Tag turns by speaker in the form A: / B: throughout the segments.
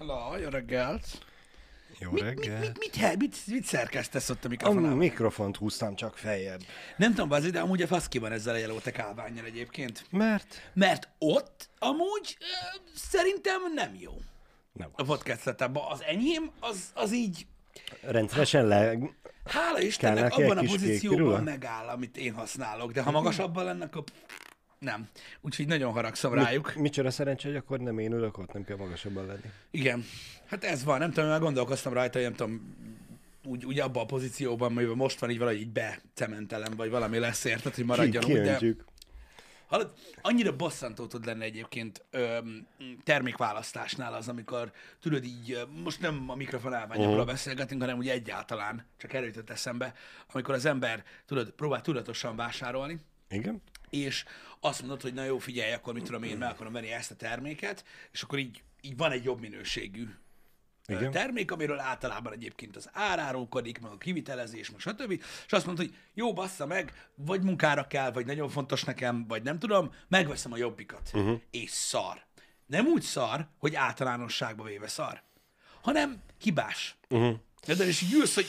A: Hello, jó reggelt!
B: Jó
A: Mit, mit,
B: reggel.
A: mit, mit, mit, mit, mit szerkesztesz ott a
B: A
A: mikrofonában?
B: mikrofont húztam csak feljebb.
A: Nem tudom, az de amúgy a fasz ki van ezzel a jelóte káványjal egyébként.
B: Mert
A: Mert ott amúgy ö, szerintem nem jó.
B: nem.
A: A podcast setupban. Az enyém, az, az így,
B: Rendszeresen le...
A: hála Istennek, abban a pozícióban megáll, amit én használok. De ha magasabban lenne, akkor nem. Úgyhogy nagyon haragszom rájuk.
B: Micsoda szerencsé, hogy akkor nem én ülök ott, nem kell magasabban lenni.
A: Igen. Hát ez van, nem tudom, már gondolkoztam rajta, hogy nem tudom, úgy, úgy abban a pozícióban, amiben most van, így valahogy így becementelem, vagy valami lesz, érted, hogy maradjon úgy, de hallod, annyira bosszantó tud lenni egyébként öm, termékválasztásnál az, amikor tudod így, ö, most nem a mikrofon állványokról uh-huh. beszélgetünk, hanem úgy egyáltalán, csak erről jutott eszembe, amikor az ember, tudod, próbál tudatosan vásárolni,
B: Igen?
A: És azt mondod, hogy na jó, figyelj, akkor mit tudom én, meg akarom venni ezt a terméket, és akkor így, így van egy jobb minőségű
B: Igen.
A: termék, amiről általában egyébként az árárulkodik, meg a kivitelezés, meg stb. És azt mondod, hogy jó, bassza meg, vagy munkára kell, vagy nagyon fontos nekem, vagy nem tudom, megveszem a jobbikat. Uh-huh. És szar. Nem úgy szar, hogy általánosságba véve szar, hanem hibás. Uh-huh. De és így ülsz, hogy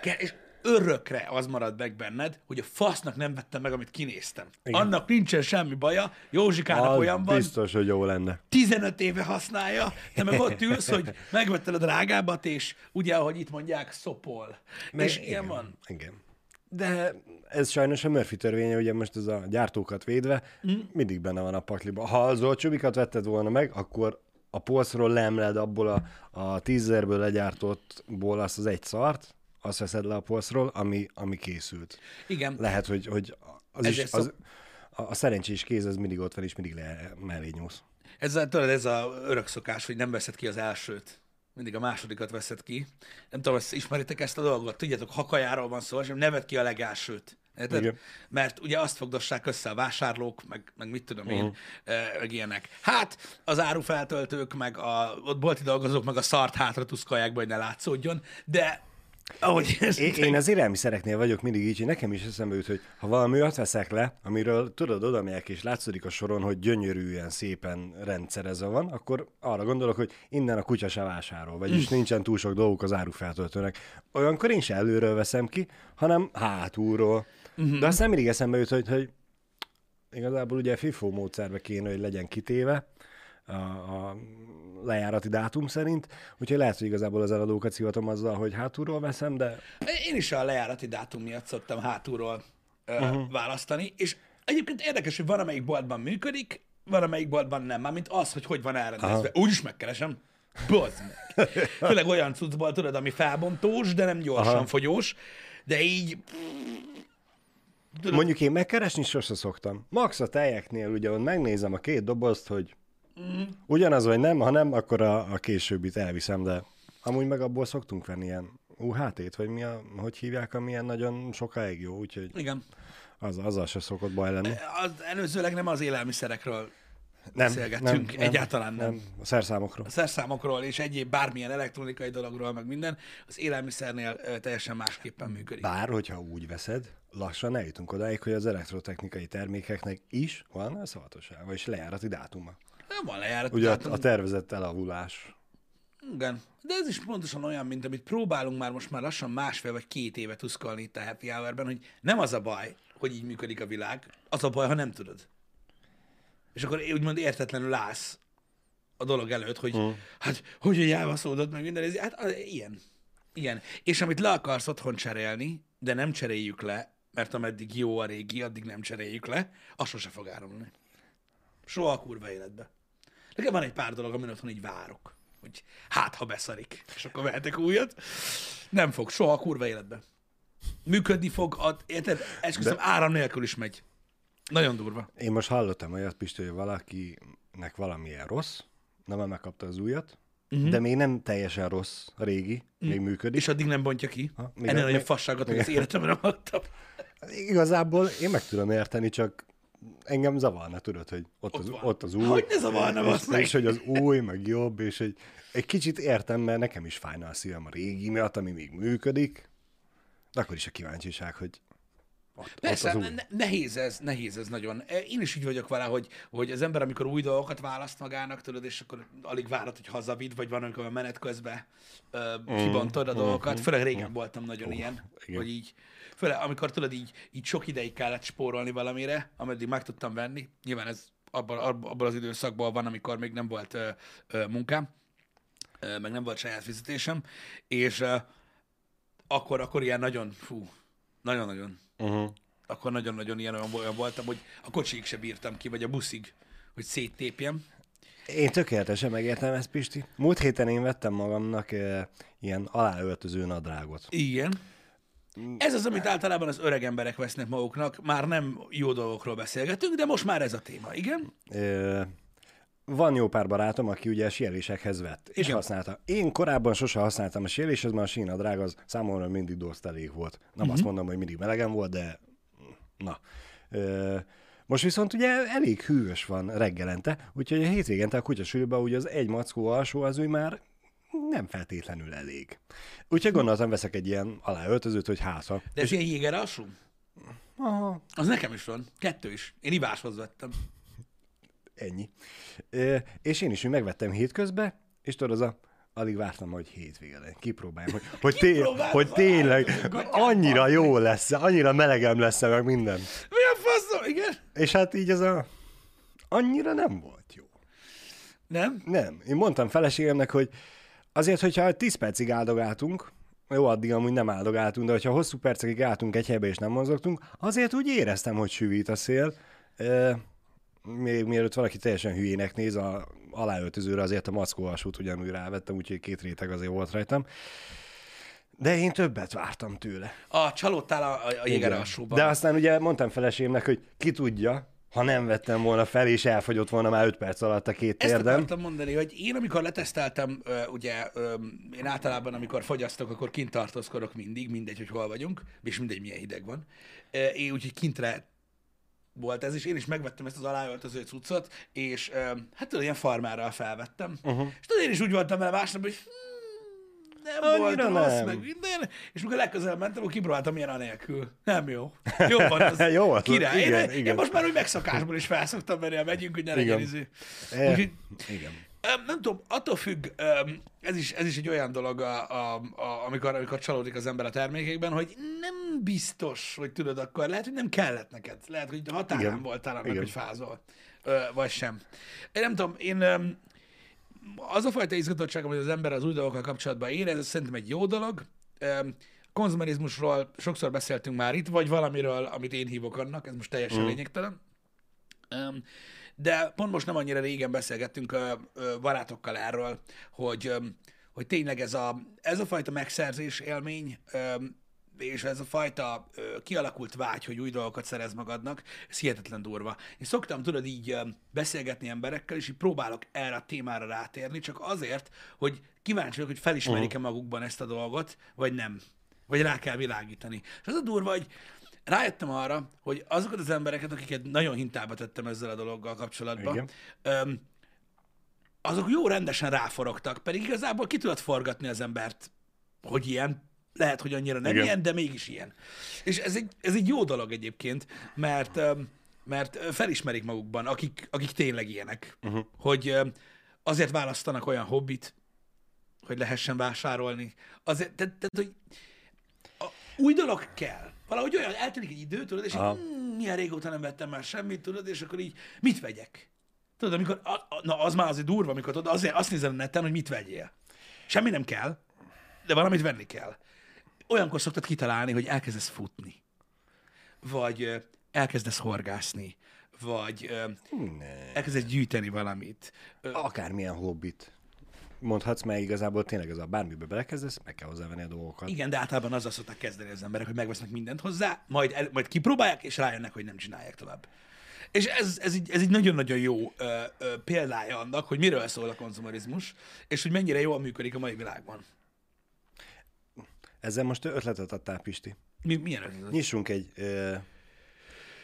A: Ke- és örökre az marad meg benned, hogy a fasznak nem vettem meg, amit kinéztem. Igen. Annak nincsen semmi baja, Józsikának
B: Az
A: olyan van,
B: biztos, hogy jó lenne.
A: 15 éve használja, te meg ott ülsz, hogy megvetted a drágábbat, és ugye, ahogy itt mondják, szopol.
B: Meg-
A: és ilyen van.
B: Igen. De ez sajnos a Murphy törvénye, ugye most ez a gyártókat védve, mm. mindig benne van a pakliba. Ha az olcsóbbikat vetted volna meg, akkor a polcról lemled abból a, a tízezerből legyártottból azt az egy szart, azt veszed le a polcról, ami, ami készült.
A: Igen.
B: Lehet, hogy, hogy az is,
A: Ezért
B: az,
A: szok-
B: a, a szerencsés kéz az mindig ott van, és mindig le, mellé nyúlsz.
A: Ez, tudod, ez a örök szokás, hogy nem veszed ki az elsőt. Mindig a másodikat veszed ki. Nem tudom, ezt ismeritek ezt a dolgot? Tudjátok, hakajáról van szó, és nem vedd ki a legelsőt. Érted?
B: Igen.
A: Mert ugye azt fogdossák össze a vásárlók, meg, meg mit tudom én, uh-huh. meg ilyenek. Hát az árufeltöltők, meg a ott bolti dolgozók, meg a szart hátra tuszkolják hogy ne látszódjon, de ahogy ez,
B: Én, én az élelmiszereknél vagyok mindig így, hogy nekem is eszembe jut, hogy ha valami olyat veszek le, amiről tudod, oda megyek, és látszódik a soron, hogy gyönyörűen, szépen rendszerezve van, akkor arra gondolok, hogy innen a kutya se vásárol, vagyis nincsen túl sok dolguk az árufeltöltőnek. Olyankor én se előről veszem ki, hanem hátulról. Uh-huh. De aztán mindig eszembe jut, hogy, hogy igazából ugye FIFO módszerbe kéne, hogy legyen kitéve a, a lejárati dátum szerint, úgyhogy lehet, hogy igazából az eladókat szivatom azzal, hogy hátulról veszem, de
A: Én is a lejárati dátum miatt szoktam hátulról uh-huh. választani, és egyébként érdekes, hogy van, amelyik boltban működik, van, amelyik boltban nem, mármint az, hogy hogy van elrendezve. Úgy is megkeresem. Bazd meg. Főleg olyan cuccból, tudod, ami felbontós, de nem gyorsan
B: Aha.
A: fogyós, de így
B: Mondjuk én megkeresni sose szoktam. Max a tejeknél ugye megnézem a két dobozt, hogy ugyanaz vagy nem, ha nem, akkor a, a későbbit elviszem, de amúgy meg abból szoktunk venni ilyen UHT-t, vagy mi a, hogy hívják, ami ilyen nagyon sokáig jó, úgyhogy
A: igen.
B: az, azzal se szokott baj lenni.
A: Az előzőleg nem az élelmiszerekről
B: Nem,
A: beszélgettünk, egyáltalán nem.
B: A szerszámokról.
A: a szerszámokról és egyéb bármilyen elektronikai dologról, meg minden, az élelmiszernél ö, teljesen másképpen működik.
B: Bár, hogyha úgy veszed, lassan eljutunk odáig, hogy az elektrotechnikai termékeknek is van szavatossága, és lejárati dátuma.
A: Nem van lejárat.
B: Ugye a, a tervezett elavulás.
A: Igen. De ez is pontosan olyan, mint amit próbálunk már most már lassan másfél vagy két éve tuszkolni itt a Happy Hour-ben, hogy nem az a baj, hogy így működik a világ, az a baj, ha nem tudod. És akkor úgymond értetlenül állsz a dolog előtt, hogy mm. hát hogy, hogy elvaszódott meg minden, ez, hát az, ilyen. Igen. És amit le akarsz otthon cserélni, de nem cseréljük le, mert ameddig jó a régi, addig nem cseréljük le, az sose fog áramlani. Soha a kurva életbe. Nekem van egy pár dolog, amin otthon így várok, hogy hát, ha beszarik, és akkor vehetek újat. Nem fog, soha a kurva életbe. Működni fog, ad, érted? Esküszöm, De... áram nélkül is megy. Nagyon durva.
B: Én most hallottam olyat, Pisti, hogy valakinek valamilyen rossz, nem megkapta az újat, uh-huh. de még nem teljesen rossz a régi, uh-huh. még működik.
A: És addig nem bontja ki.
B: Ha, még
A: Ennél
B: a-
A: nagyobb
B: még-
A: fasságot, hogy az életemben nem adtam.
B: Igazából én meg tudom érteni, csak engem zavarna, tudod, hogy ott,
A: Ott
B: az,
A: van.
B: ott az új.
A: Hogy ne zavarna,
B: és,
A: meg?
B: és hogy az új, meg jobb, és egy, egy kicsit értem, mert nekem is fájna a szívem a régi miatt, ami még működik, de akkor is a kíváncsiság, hogy Ott,
A: Persze,
B: ott
A: ne, nehéz ez, nehéz ez nagyon. E, Én is így vagyok vele, hogy, hogy az ember, amikor új dolgokat választ magának, tudod, és akkor alig várod, hogy hazavidd, vagy van, amikor a menet közben uh, kibontod a dolgokat. Főleg régen voltam nagyon ilyen,
B: igen.
A: hogy így, főleg amikor tudod, így, így sok ideig kellett spórolni valamire, ameddig meg tudtam venni. Nyilván ez abban, abban az időszakban van, amikor még nem volt uh, uh, munkám, uh, meg nem volt saját fizetésem, és uh, akkor, akkor ilyen nagyon, fú, nagyon-nagyon
B: Uh-huh.
A: akkor nagyon-nagyon ilyen olyan, olyan voltam, hogy a kocsig se bírtam ki, vagy a buszig, hogy széttépjem.
B: Én tökéletesen megértem ezt, Pisti. Múlt héten én vettem magamnak e, ilyen aláöltöző nadrágot.
A: Igen. Ez az, amit általában az öreg emberek vesznek maguknak. Már nem jó dolgokról beszélgetünk, de most már ez a téma, igen?
B: E, van jó pár barátom, aki ugye sielésekhez vett, és
A: Igen.
B: használta. Én korábban sose használtam a sieléshez, mert a sínadrág az számomra mindig dosztelék volt. Nem uh-huh. azt mondom, hogy mindig melegen volt, de na. E, most viszont ugye elég hűvös van reggelente, úgyhogy a hétvégente a kutyasülőben ugye az egy mackó alsó az úgy már nem feltétlenül elég. Úgyhogy gondoltam, veszek egy ilyen aláöltözőt, hogy hátra.
A: De ez ilyen jéger alsó?
B: Aha,
A: Az nekem is van. Kettő is. Én iváshoz vettem.
B: Ennyi. Ö, és én is úgy megvettem hétközben, és tudod, az a alig vártam, hogy hétvége legyen. Kipróbáljam, hogy, hogy, té- hogy tényleg annyira jó lesz, annyira melegem lesz meg minden.
A: Mi a faszom? Igen?
B: És hát így ez a... Annyira nem volt jó.
A: Nem?
B: Nem. Én mondtam feleségemnek, hogy azért, hogyha 10 percig áldogáltunk, jó, addig amúgy nem áldogáltunk, de hogyha hosszú percekig álltunk egy helybe és nem mozogtunk, azért úgy éreztem, hogy süvít a szél. E, még mielőtt valaki teljesen hülyének néz, a aláöltözőre azért a mackó alsót ugyanúgy rávettem, úgyhogy két réteg azért volt rajtam. De én többet vártam tőle.
A: A csalódtál a, a, jéger alsóban.
B: De aztán ugye mondtam feleségemnek, hogy ki tudja, ha nem vettem volna fel, és elfogyott volna már 5 perc alatt a két
A: Ezt
B: térdem.
A: akartam mondani, hogy én amikor leteszteltem, ugye én általában, amikor fogyasztok, akkor kint tartózkodok mindig, mindegy, hogy hol vagyunk, és mindegy, milyen hideg van. Én úgyhogy kintre volt ez, és én is megvettem ezt az aláöltöző cuccot, és hát tudod, ilyen farmárral felvettem. Uh-huh. És tudod, én is úgy voltam vele másnap, hogy nem
B: Annyira
A: volt rossz,
B: nem.
A: meg minden, és mikor legközelebb mentem, akkor kipróbáltam ilyen anélkül. Nem jó. Jó van az.
B: Jó az,
A: Király.
B: igen,
A: én, én
B: igen.
A: most már úgy megszokásból is felszoktam menni, megyünk, hogy ne legyen
B: Igen.
A: izé.
B: Eh,
A: Úgyhogy
B: Igen.
A: Nem tudom, attól függ, ez is, ez is egy olyan dolog, a, a, a, amikor, amikor csalódik az ember a termékekben, hogy nem biztos, hogy tudod, akkor lehet, hogy nem kellett neked. Lehet, hogy határán
B: Igen.
A: voltál annak,
B: Igen.
A: hogy fázol. Vagy sem. Én nem tudom, én az a fajta izgatottság, amit az ember az új dolgokkal kapcsolatban érez, ez szerintem egy jó dolog. Konzumerizmusról sokszor beszéltünk már itt, vagy valamiről, amit én hívok annak, ez most teljesen mm. lényegtelen. De pont most nem annyira régen beszélgettünk ö, barátokkal erről, hogy, hogy tényleg ez a, ez a fajta megszerzés élmény, és ez a fajta ö, kialakult vágy, hogy új dolgokat szerez magadnak, ez hihetetlen durva. Én szoktam, tudod, így öm, beszélgetni emberekkel, és így próbálok erre a témára rátérni, csak azért, hogy kíváncsi vagyok, hogy felismerik-e magukban ezt a dolgot, vagy nem. Vagy rá kell világítani. És az a durva, hogy rájöttem arra, hogy azokat az embereket, akiket nagyon hintába tettem ezzel a dologgal kapcsolatban,
B: Igen.
A: öm, azok jó rendesen ráforogtak, pedig igazából ki tudod forgatni az embert, hogy ilyen, lehet, hogy annyira nem
B: Igen.
A: ilyen, de mégis ilyen. És ez egy, ez egy jó dolog egyébként, mert, mert felismerik magukban, akik, akik tényleg ilyenek, uh-huh. hogy azért választanak olyan hobbit, hogy lehessen vásárolni. Azért, tehát, tehát hogy a, új dolog kell. Valahogy olyan, eltelik egy idő, tudod, és így,
B: Aha.
A: hmm, milyen régóta nem vettem már semmit, tudod, és akkor így, mit vegyek? Tudod, amikor, a, a, na az már azért durva, amikor tudod, azért azt nézem neten, hogy mit vegyél. Semmi nem kell, de valamit venni kell. Olyankor szoktad kitalálni, hogy elkezdesz futni, vagy elkezdesz horgászni, vagy
B: Ne.
A: elkezdesz gyűjteni valamit.
B: Akármilyen hobbit. Mondhatsz, mert igazából tényleg ez a bármibe belekezdesz, meg kell hozzávenni a dolgokat.
A: Igen, de általában azzal szokták kezdeni az emberek, hogy megvesznek mindent hozzá, majd, el, majd kipróbálják, és rájönnek, hogy nem csinálják tovább. És ez, ez, egy, ez egy nagyon-nagyon jó ö, ö, példája annak, hogy miről szól a konzumerizmus, és hogy mennyire jól működik a mai világban.
B: Ezzel most ötletet adtál, Pisti.
A: Mi, milyen ötlet?
B: Nyissunk egy, ö,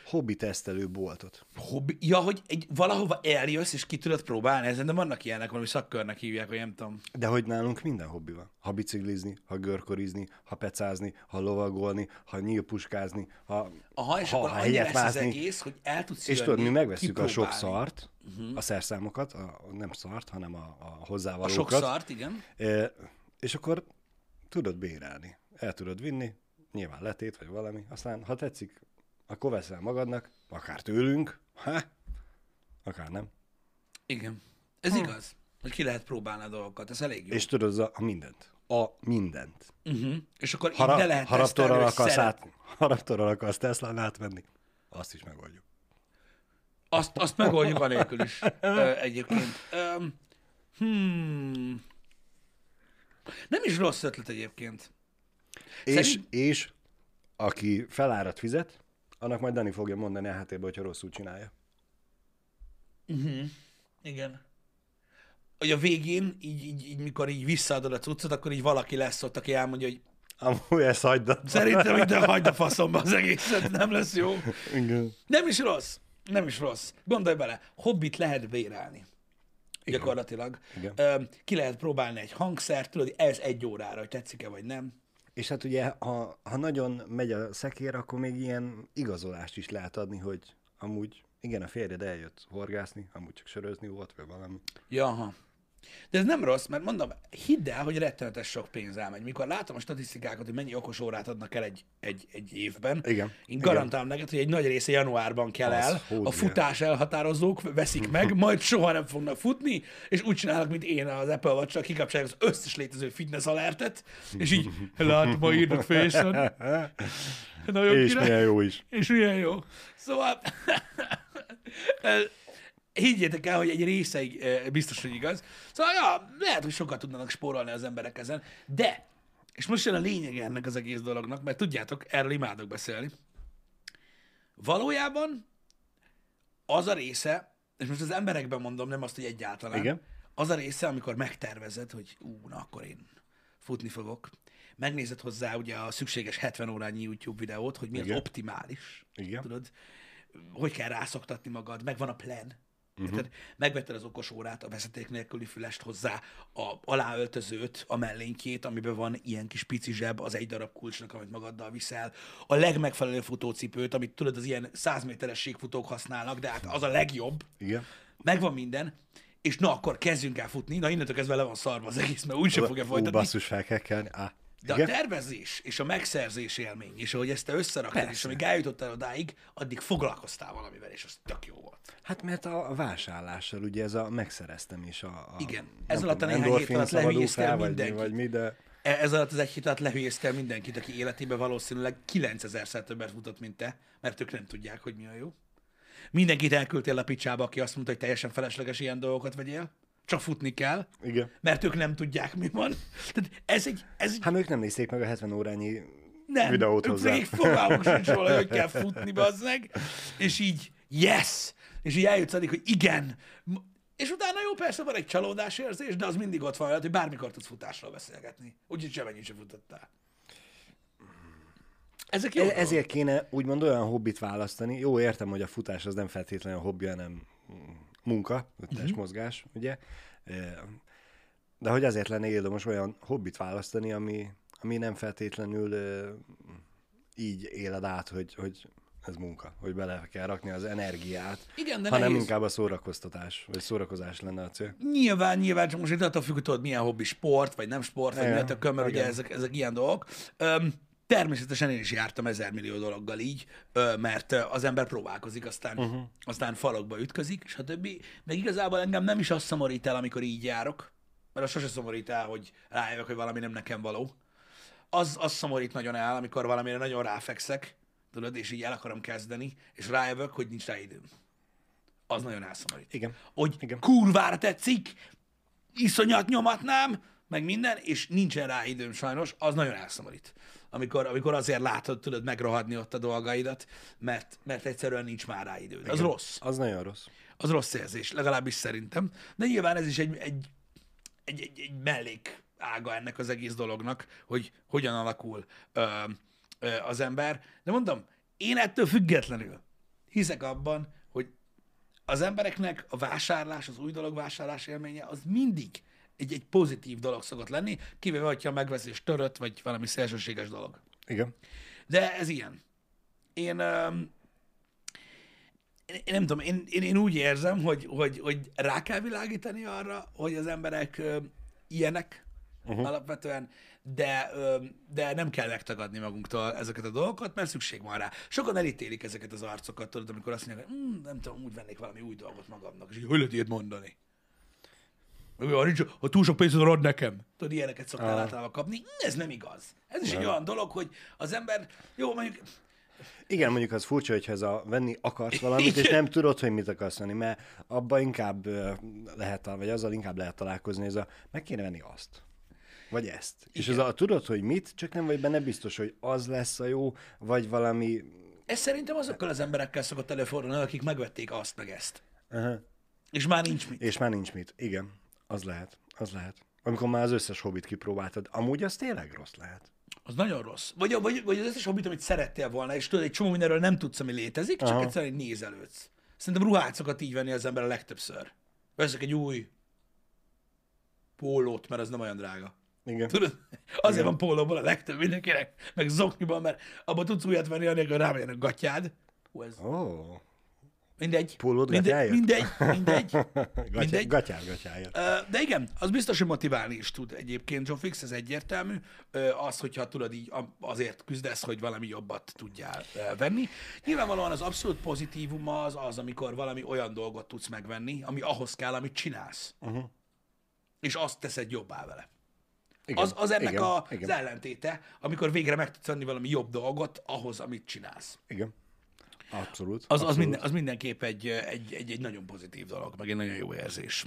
B: hobbi tesztelő boltot.
A: Hobbi, ja, hogy egy, valahova eljössz, és ki tudod próbálni ezen, de vannak ilyenek, valami szakkörnek hívják, vagy nem tudom.
B: De hogy nálunk minden hobbi van. Ha biciklizni, ha görkorizni, ha pecázni, ha lovagolni, ha nyílpuskázni, ha,
A: Aha, és
B: ha,
A: akkor
B: ha hegyet
A: lesz az
B: mászni.
A: egész, hogy el tudsz
B: És tudod, mi megveszük a sok szart, uh-huh. a szerszámokat, a, nem szart, hanem a, a
A: A
B: hozzávalókat.
A: sok szart, igen.
B: E, és akkor tudod bérelni. El tudod vinni, nyilván letét vagy valami. Aztán, ha tetszik, akkor veszel magadnak, akár tőlünk, ha, akár nem.
A: Igen. Ez igaz, hogy ki lehet próbálni a dolgokat, ez elég jó.
B: És tudod a, a mindent. A mindent.
A: Uh-huh. És akkor
B: Ha,
A: így ne
B: ra-
A: lehet
B: ha
A: tesztelni,
B: raptorral
A: hogy
B: akarsz, át, ha raptorral akarsz Teslán átvenni, azt is megoldjuk.
A: Azt, azt megoldjuk anélkül is egyébként. Um, hmm. Nem is rossz ötlet egyébként.
B: És,
A: Szerint-
B: és aki felárat fizet, annak majd Dani fogja mondani a háttérben, hogyha rosszul csinálja.
A: Igen. Hogy a végén, így, így, így, mikor így visszaadod a cuccot, akkor így valaki lesz ott, aki elmondja, hogy
B: Amúgy ezt hagyd a...
A: szerintem itt hagyd a faszomba az egészet, nem lesz jó.
B: Igen.
A: Nem is rossz. Nem is rossz. Gondolj bele, hobbit lehet bérelni. Igen. Gyakorlatilag.
B: Igen.
A: Ki lehet próbálni egy hangszert, tudod, ez egy órára, hogy tetszik-e vagy nem.
B: És hát ugye, ha, ha nagyon megy a szekér, akkor még ilyen igazolást is lehet adni, hogy amúgy igen, a férjed eljött horgászni, amúgy csak sörözni volt, vagy valami.
A: Jaha. De ez nem rossz, mert mondom, hidd el, hogy rettenetes sok pénz elmegy. Mikor látom a statisztikákat, hogy mennyi okos órát adnak el egy, egy, egy évben,
B: Igen.
A: én
B: Igen.
A: garantálom neked, hogy egy nagy része januárban kell
B: Az,
A: el, a futás elhatározók veszik meg, majd soha nem fognak futni, és úgy csinálnak, mint én az Apple watch kikapcsolják az összes létező fitness alertet, és így látom, hogy írnak fészen. Nagyon
B: És
A: király.
B: milyen jó is.
A: És milyen jó. Szóval, higgyétek el, hogy egy részeig eh, biztos, hogy igaz. Szóval, ja, lehet, hogy sokat tudnának spórolni az emberek ezen, de, és most jön a lényeg ennek az egész dolognak, mert tudjátok, erről imádok beszélni. Valójában az a része, és most az emberekben mondom, nem azt, hogy egyáltalán,
B: Igen.
A: az a része, amikor megtervezed, hogy ú, na akkor én futni fogok, megnézed hozzá ugye a szükséges 70 órányi YouTube videót, hogy mi az
B: Igen.
A: optimális,
B: Igen.
A: tudod, hogy kell rászoktatni magad, megvan a plan, Uh-huh. megvetted az okos órát, a vezeték nélküli fülest hozzá, a aláöltözőt, a mellénkét, amiben van ilyen kis pici zseb, az egy darab kulcsnak, amit magaddal viszel, a legmegfelelőbb futócipőt, amit tudod, az ilyen 100 méteres síkfutók használnak, de hát az a legjobb,
B: Igen.
A: megvan minden, és na akkor kezdjünk el futni, na innentől kezdve le van szarva az egész, mert úgysem fogja
B: Ú,
A: folytatni.
B: basszus, fel kell kelni. Á,
A: De a
B: igen?
A: tervezés és a megszerzés élmény, és ahogy ezt te összeraktad, és amíg eljutottál odáig, addig foglalkoztál valamivel, és az tök jó volt.
B: Hát mert a a vásárlással ugye ez a megszereztem is a... a
A: Igen. Ez alatt a néhány hét alatt lehülyéztél mindenkit.
B: vagy mi, de...
A: E- Ez alatt az egy hét alatt lehülyéztél mindenkit, aki életében valószínűleg 9000-szer többet futott, mint te, mert ők nem tudják, hogy mi a jó. Mindenkit elküldtél a picsába, aki azt mondta, hogy teljesen felesleges ilyen dolgokat vegyél. Csak futni kell,
B: Igen.
A: mert ők nem tudják, mi van. Tehát ez egy, ez egy
B: Hát ők nem nézték meg a 70 órányi
A: nem,
B: videót
A: ők
B: hozzá.
A: még fogalmuk sincs róla, hogy kell futni, bazzeg. És így, yes! És így eljutsz addig, hogy igen. És utána jó, persze van egy csalódás érzés, de az mindig ott van, hogy bármikor tudsz futásról beszélgetni. Úgyhogy semennyit sem futottál. Ezek jó.
B: Ezért kéne úgymond olyan hobbit választani. Jó, értem, hogy a futás az nem feltétlenül hobbi, hanem munka,
A: Mhm.
B: testmozgás, ugye? De hogy azért lenne érdemes olyan hobbit választani, ami, ami nem feltétlenül így éled át, hogy, hogy ez munka, hogy bele kell rakni az energiát,
A: Igen, de
B: hanem
A: nehéz.
B: inkább a szórakoztatás, vagy szórakozás lenne a cél.
A: Nyilván, nyilván, csak most itt attól függ, hogy tudod, milyen hobbi, sport, vagy nem sport, vagy miért a kömör, ugye ezek, ezek ilyen dolgok. Öm, természetesen én is jártam ezer millió dologgal így, mert az ember próbálkozik, aztán, uh-huh. aztán falokba ütközik, többi. Meg igazából engem nem is az szomorít el, amikor így járok, mert az sose szomorít el, hogy rájövök, hogy valami nem nekem való. Az, az szomorít nagyon el, amikor valamire nagyon ráfekszek, tudod, és így el akarom kezdeni, és rájövök, hogy nincs rá időm. Az nagyon elszomorít
B: Igen.
A: hogy
B: Igen.
A: kurvára tetszik, iszonyat nyomatnám, meg minden, és nincsen rá időm sajnos, az nagyon elszomorít. Amikor, amikor azért látod, tudod megrohadni ott a dolgaidat, mert, mert egyszerűen nincs már rá időd. Az rossz.
B: Az nagyon rossz.
A: Az rossz érzés, legalábbis szerintem. De nyilván ez is egy, egy, egy, egy, egy mellék ága ennek az egész dolognak, hogy hogyan alakul ö, ö, az ember. De mondom, én ettől függetlenül hiszek abban, hogy az embereknek a vásárlás, az új dolog vásárlás élménye, az mindig egy, egy pozitív dolog szokott lenni, kivéve, hogyha a megveszés törött, vagy valami szélsőséges dolog.
B: Igen.
A: De ez ilyen. Én, um, én, nem tudom, én, én, én úgy érzem, hogy, hogy, hogy rá kell világítani arra, hogy az emberek ö, ilyenek uh-huh. alapvetően, de, ö, de nem kell megtagadni magunktól ezeket a dolgokat, mert szükség van rá. Sokan elítélik ezeket az arcokat, tudod, amikor azt mondják, hogy hm, nem tudom, úgy vennék valami új dolgot magamnak, és hogy lehet ilyet mondani? Ha, nincs, ha túl sok pénzed ad nekem. Tudod, ilyeneket szoktál
B: Ah.
A: általában kapni. Ez nem igaz. Ez is egy olyan dolog, hogy az ember, jó, mondjuk,
B: Igen, mondjuk az furcsa, hogyha ez a venni akarsz valamit, és
A: Igen.
B: nem tudod, hogy mit akarsz venni, mert abban inkább lehet, vagy azzal inkább lehet találkozni, ez a meg kéne venni azt. Vagy ezt. És ez a tudod, hogy mit, csak nem vagy benne biztos, hogy az lesz a jó, vagy valami...
A: ez szerintem azokkal az emberekkel szokott előfordulni, akik megvették azt meg ezt.
B: Aha.
A: És már nincs mit.
B: És már nincs mit. Igen, az lehet. Az lehet. Amikor már az összes hobbit kipróbáltad. Amúgy az tényleg rossz lehet.
A: Az nagyon rossz. Vagy, vagy, vagy az összes hobbit, amit szerettél volna, és tudod, egy csomó mindenről nem tudsz, ami létezik, csak
B: Aha.
A: egyszerűen nézelődsz. Szerintem ruhát szokott így venni az ember a legtöbbször. Veszek egy új pólót, mert az nem olyan drága.
B: Igen.
A: Tudod? Azért van pólóból a legtöbb mindenkinek, meg zokniban, mert abban tudsz újat venni, anélkül rámegyek a gatyád. Hú, ez
B: oh,
A: mindegy.
B: Pólód
A: mindegy,
B: gatyáért?
A: mindegy, mindegy.
B: gatyá,
A: Mindegy.
B: gatyája.
A: De igen, az biztos, hogy motiválni is tud egyébként, John Fix, ez egyértelmű. Az, hogyha tudod így azért küzdesz, hogy valami jobbat tudjál venni. Nyilvánvalóan az abszolút pozitívuma az az, amikor valami olyan dolgot tudsz megvenni, ami ahhoz kell, amit csinálsz. Uh-huh. És azt teszed jobbá vele.
B: Igen,
A: Az, az ennek
B: igen,
A: a,
B: igen,
A: az ellentéte, amikor végre meg tudsz venni valami jobb dolgot ahhoz, amit csinálsz.
B: igen. Abszolút.
A: Az, az,
B: abszolút.
A: minden, az mindenképp egy, egy, egy, egy nagyon pozitív dolog, meg egy nagyon jó érzés.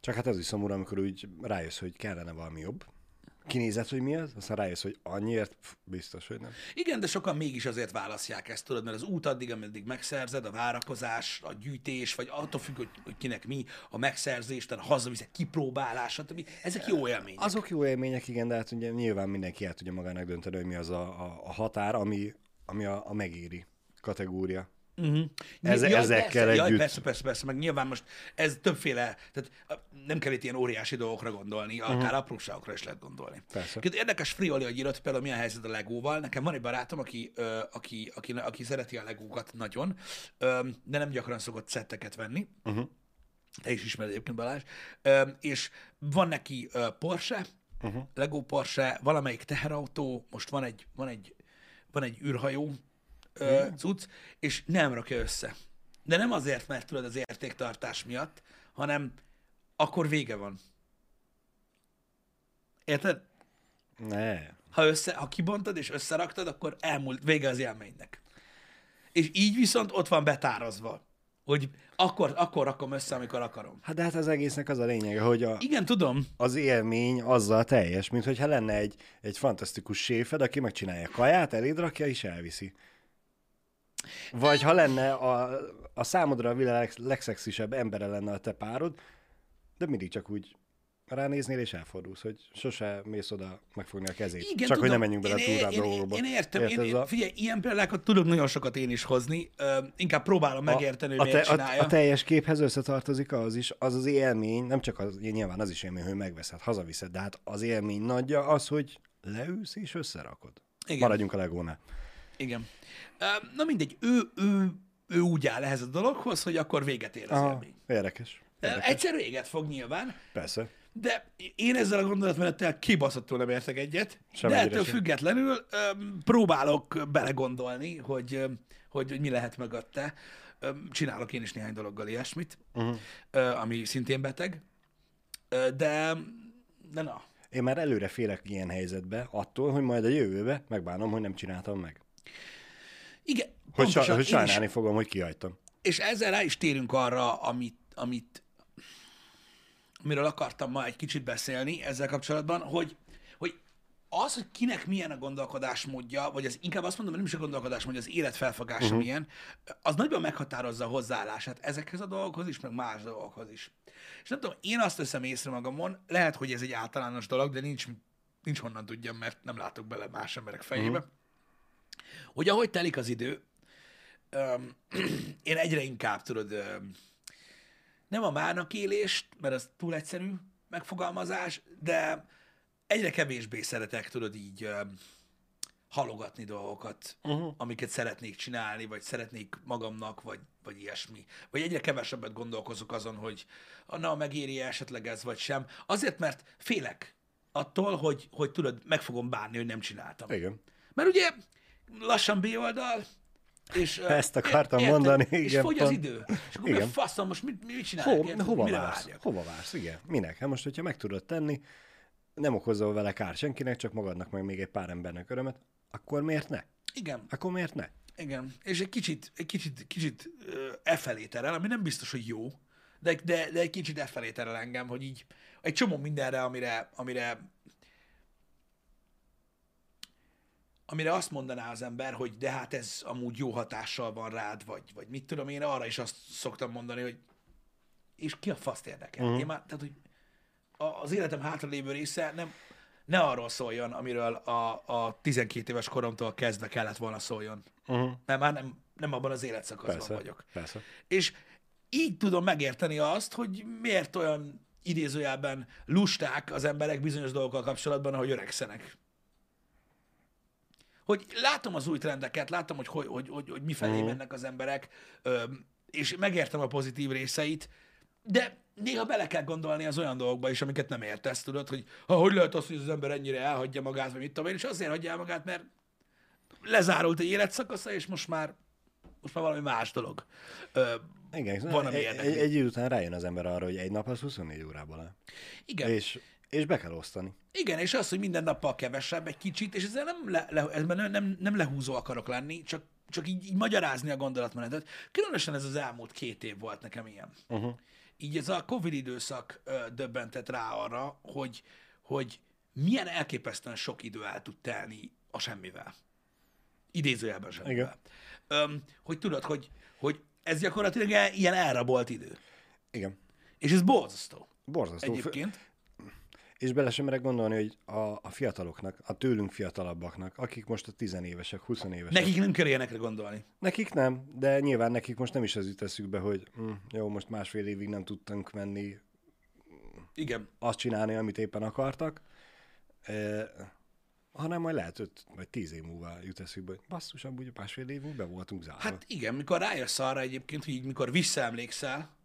B: Csak hát az is szomorú, amikor úgy rájössz, hogy kellene valami jobb. Kinézed, hogy mi az, aztán rájössz, hogy annyiért pff, biztos, hogy nem.
A: Igen, de sokan mégis azért választják ezt, tudod, mert az út addig, ameddig megszerzed, a várakozás, a gyűjtés, vagy attól függ, hogy, hogy kinek mi, a megszerzés, tehát a hazaviszek kipróbálás, stb. Ezek jó élmények.
B: Azok jó élmények, igen, de hát ugye nyilván mindenki el tudja magának dönteni, hogy mi az a, a, a határ, ami, ami a, a megéri kategória. Ez-
A: Jaj,
B: ezekkel
A: persze, Jaj,
B: együtt.
A: persze, persze, persze, meg nyilván most ez többféle, tehát nem kell itt ilyen óriási dolgokra gondolni, akár uh-huh. apróságokra is lehet gondolni.
B: Persze.
A: Két érdekes Frioli, hogy írott például milyen helyzet a Legóval. Nekem van egy barátom, aki, aki, aki, aki szereti a Legókat nagyon, de nem gyakran szokott szetteket venni. Uh-huh. Te is ismered egyébként Balázs. És van neki Porsche, uh-huh. Lego Porsche, valamelyik teherautó, most van egy, van egy, van egy űrhajó ö, cucc, és nem rakja össze. De nem azért, mert tudod az értéktartás miatt, hanem akkor vége van. Érted?
B: Ne.
A: Ha, össze, ha kibontad és összeraktad, akkor elmúlt, vége az élménynek. És így viszont ott van betárazva, hogy akkor, akkor rakom össze, amikor akarom.
B: Hát de hát az egésznek az a lényege, hogy a,
A: Igen, tudom.
B: az élmény azzal teljes, mint hogyha lenne egy, egy fantasztikus séfed, aki megcsinálja kaját, eléd rakja és elviszi. Vagy ha lenne a, a számodra a világ legszexisebb embere lenne a te párod, de mindig csak úgy ránéznél és elfordulsz, hogy sose mész oda megfogni a kezét.
A: Igen,
B: csak
A: tudom.
B: hogy ne menjünk bele
A: én,
B: túl rá
A: én, én,
B: dolgokba.
A: én értem. Én,
B: Érted,
A: én,
B: a-
A: figyelj, ilyen példákat tudok nagyon sokat én is hozni. Ö, inkább próbálom megérteni,
B: a,
A: hogy miért
B: te, a, a teljes képhez összetartozik az is, az az élmény, nem csak az, nyilván az is élmény, hogy megveszed, hazaviszed, de hát az élmény nagyja az, hogy leülsz és összerakod.
A: Igen.
B: Maradjunk a legónál.
A: Igen. Na mindegy, ő, ő, ő úgy áll ehhez a dologhoz, hogy akkor véget ér az
B: Aha,
A: élmény.
B: érdekes. Érdekes.
A: Egyszer véget fog nyilván,
B: Persze.
A: de én ezzel a gondolatmenettel kibaszottul nem értek egyet,
B: Sem
A: de ettől
B: sem.
A: függetlenül öm, próbálok belegondolni, hogy, öm, hogy, hogy mi lehet mögötte. Öm, Csinálok én is néhány dologgal ilyesmit, uh-huh. ami szintén beteg, Ö, de, de na.
B: Én már előre félek ilyen helyzetbe, attól, hogy majd a jövőbe megbánom, hogy nem csináltam meg.
A: Igen,
B: Hogy, sa-
A: pontosan,
B: hogy
A: én is-
B: sajnálni fogom, hogy kihagytam.
A: És ezzel rá is térünk arra, amit, amit amiről akartam ma egy kicsit beszélni ezzel kapcsolatban, hogy, hogy az, hogy kinek milyen a gondolkodásmódja, vagy az inkább azt mondom, hogy nem is a gondolkodásmódja, az életfelfogása uh-huh. milyen, az nagyban meghatározza a hozzáállását ezekhez a dolgokhoz is, meg más dolgokhoz is. És nem tudom, én azt teszem észre magamon, lehet, hogy ez egy általános dolog, de nincs, nincs honnan tudjam, mert nem látok bele más emberek fejébe, uh-huh. Hogy ahogy telik az idő, öm, én egyre inkább, tudod, öm, nem a márnak élést, mert az túl egyszerű megfogalmazás, de egyre kevésbé szeretek, tudod, így öm, halogatni dolgokat, uh-huh. amiket szeretnék csinálni, vagy szeretnék magamnak, vagy, vagy ilyesmi. Vagy egyre kevesebbet gondolkozok azon, hogy na, megéri esetleg ez, vagy sem. Azért, mert félek attól, hogy, hogy tudod, meg fogom bánni, hogy nem csináltam.
B: Igen.
A: Mert ugye lassan B oldal, és,
B: Ezt akartam
A: érted?
B: mondani,
A: És
B: igen,
A: fogy az
B: pont.
A: idő. És akkor
B: Igen.
A: faszom, most mit, mit csinálják?
B: Ho,
A: érted?
B: hova vársz?
A: vágyjak?
B: Hova vársz? Igen. Minek? Hát most, hogyha meg tudod tenni, nem okozol vele kárt senkinek, csak magadnak, meg még egy pár embernek örömet, akkor miért ne?
A: Igen.
B: Akkor miért ne?
A: Igen, és egy kicsit, egy kicsit, kicsit e felé terel, ami nem biztos, hogy jó, de, de, de egy kicsit e felé terel engem, hogy így egy csomó mindenre, amire, amire amire azt mondaná az ember, hogy de hát ez amúgy jó hatással van rád, vagy, vagy mit tudom én, arra is azt szoktam mondani, hogy és ki a faszt érdekel? Uh-huh. Én már, tehát, hogy az életem hátralévő része nem, ne arról szóljon, amiről a, a 12 éves koromtól kezdve kellett volna szóljon.
B: Uh-huh.
A: Mert már nem, nem abban az életszakaszban
B: Persze,
A: vagyok.
B: persze.
A: És így tudom megérteni azt, hogy miért olyan idézőjelben lusták az emberek bizonyos dolgokkal kapcsolatban, ahogy öregszenek. Hogy látom az új trendeket, látom, hogy, hogy, hogy, hogy, hogy mifelé
B: Mhm.
A: mennek az emberek, és megértem a pozitív részeit, de néha bele kell gondolni az olyan dolgokba is, amiket nem értesz, tudod, hogy ha, hogy lehet az, hogy az ember ennyire elhagyja magát, vagy mit tudom én, és azért hagyja el magát, mert lezárult egy életszakasza, és most már, most már valami más dolog. Ö,
B: Igen,
A: Van, ami
B: egy,
A: érdekli.
B: egy, egy idő után rájön az ember arra, hogy egy nap az 24 órából áll.
A: igen.
B: És, és be kell osztani.
A: Igen, és az, hogy minden nappal kevesebb egy kicsit, és ezzel nem, le, le, ezzel nem, nem, nem lehúzó akarok lenni, csak, csak így, így magyarázni a gondolatmenetet. Különösen ez az elmúlt két év volt nekem ilyen.
B: Uh-huh.
A: Így ez a Covid időszak ö, döbbentett rá arra, hogy, hogy milyen elképesztően sok idő el tud telni a semmivel. Idézőjelben semmivel. Öm, hogy tudod, hogy, hogy ez gyakorlatilag ilyen elrabolt idő.
B: Igen.
A: És ez borzasztó
B: Borzasztó.
A: egyébként.
B: És bele sem merek gondolni, hogy a, a fiataloknak, a tőlünk fiatalabbaknak, akik most a tizenévesek, 20 évesek,
A: Nekik nem kell ilyenekre gondolni.
B: nekik nem, de nyilván nekik most nem is az jut eszükbe, hogy hm, jó, most másfél évig nem tudtunk menni
A: Igen.
B: azt csinálni, amit éppen akartak, e, hanem majd lehet öt vagy tíz év múlva jut eszükbe, hogy basszus, amúgy másfél év múlva voltunk zárva.
A: Hát igen, mikor rájössz arra egyébként, hogy így mikor visszaemlékszel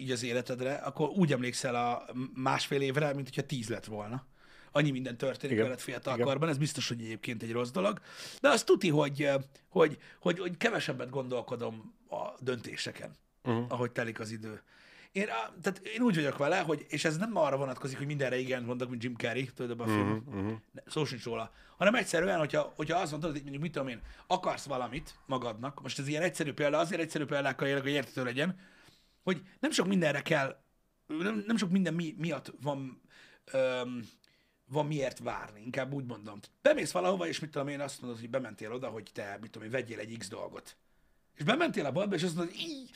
A: így az életedre, akkor úgy emlékszel a másfél évre, mint hogyha tíz lett volna. Annyi minden történik
B: Igen.
A: veled fiatal
B: Igen.
A: korban, ez biztos, hogy egyébként egy rossz dolog. De azt tuti, hogy, hogy, hogy, hogy kevesebbet gondolkodom a döntéseken, uh-huh. ahogy telik az idő. Én, tehát én úgy vagyok vele, hogy, és ez nem arra vonatkozik, hogy mindenre igen mondok, mint Jim Carrey, tudod, abban a film, uh-huh. szó sincs róla, hanem egyszerűen, hogyha, hogyha azt mondod, hogy mondjuk mit tudom én, akarsz valamit magadnak, most ez ilyen egyszerű példa, azért egyszerű példákkal élek, hogy értető legyen, hogy nem sok mindenre kell, nem, nem sok minden mi, miatt van, öm, van miért várni, inkább úgy mondom. Bemész valahova, és mit tudom én, azt mondod, hogy bementél oda, hogy te, mit tudom én, vegyél egy X dolgot. És bementél a boltba, és azt mondod, így,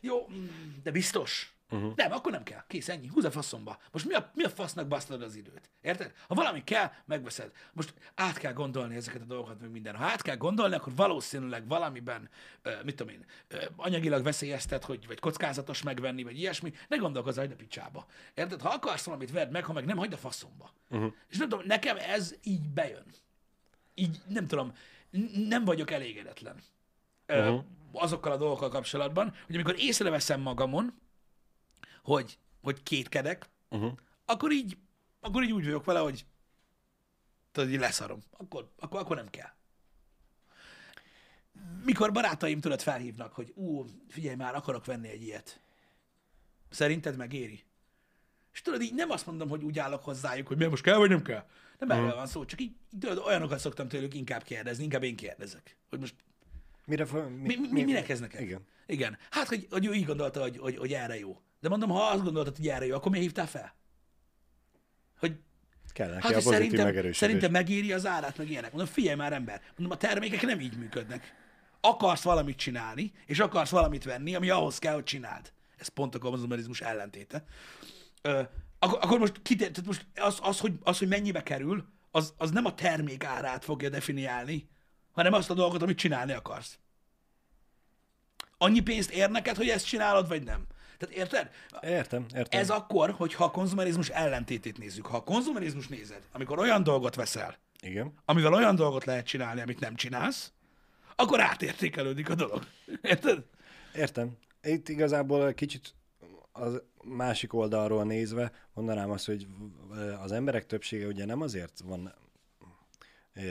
A: jó, mm, de biztos. Uh-huh. Nem, akkor nem kell. Kész, ennyi. Húz a faszomba. Most mi a, mi a fasznak basztod az időt? Érted? Ha valami kell, megveszed. Most át kell gondolni ezeket a dolgokat, meg minden. Ha át kell gondolni, akkor valószínűleg valamiben, uh, mit tudom én, uh, anyagilag veszélyeztet, hogy, vagy kockázatos megvenni, vagy ilyesmi. Ne gondolkozz, a picsába. Érted? Ha akarsz valamit, vedd meg, ha meg nem, hagyd a faszomba. Uh-huh. És nem tudom, nekem ez így bejön. Így, nem tudom, nem vagyok elégedetlen. Uh-huh. azokkal a dolgokkal kapcsolatban, hogy amikor észreveszem magamon, hogy, hogy kétkedek,
B: Uh-huh.
A: akkor így, akkor így úgy vagyok vele, hogy tudod, így leszarom. Akkor, akkor, akkor nem kell. Mikor barátaim tudod felhívnak, hogy ú, figyelj már, akarok venni egy ilyet. Szerinted megéri? És tudod, így nem azt mondom, hogy úgy állok hozzájuk, hogy miért most kell, vagy nem kell. Nem erről van szó, csak így, így tudod, olyanokat szoktam tőlük inkább kérdezni, inkább én kérdezek. Hogy most
B: Mire, mi,
A: mi, mi, minek ez neked?
B: Igen.
A: Igen. Hát, hogy, hogy ő így gondolta, hogy, hogy, hogy erre jó. De mondom, ha azt gondoltad, hogy erre jó, akkor miért hívtál fel? Hogy
B: Kell neki
A: hát,
B: a
A: szerintem, szerintem megéri az árát, meg ilyenek. Mondom, figyelj már ember. Mondom, a termékek nem így működnek. Akarsz valamit csinálni, és akarsz valamit venni, ami ahhoz kell, hogy csináld. Ez pont a konzumerizmus ellentéte. Ö, akkor, akkor most, kite, tehát most az, az, hogy, az, hogy mennyibe kerül, az, az nem a termék árát fogja definiálni, hanem azt a dolgot, amit csinálni akarsz. Annyi pénzt ér neked, hogy ezt csinálod, vagy nem? Tehát érted?
B: Értem, értem.
A: Ez akkor, hogyha a konzumerizmus ellentétét nézzük. Ha a konzumerizmus nézed, amikor olyan dolgot veszel,
B: Igen.
A: amivel olyan dolgot lehet csinálni, amit nem csinálsz, akkor átértékelődik a dolog. Érted?
B: Értem. Itt igazából kicsit az másik oldalról nézve mondanám azt, hogy az emberek többsége ugye nem azért van e,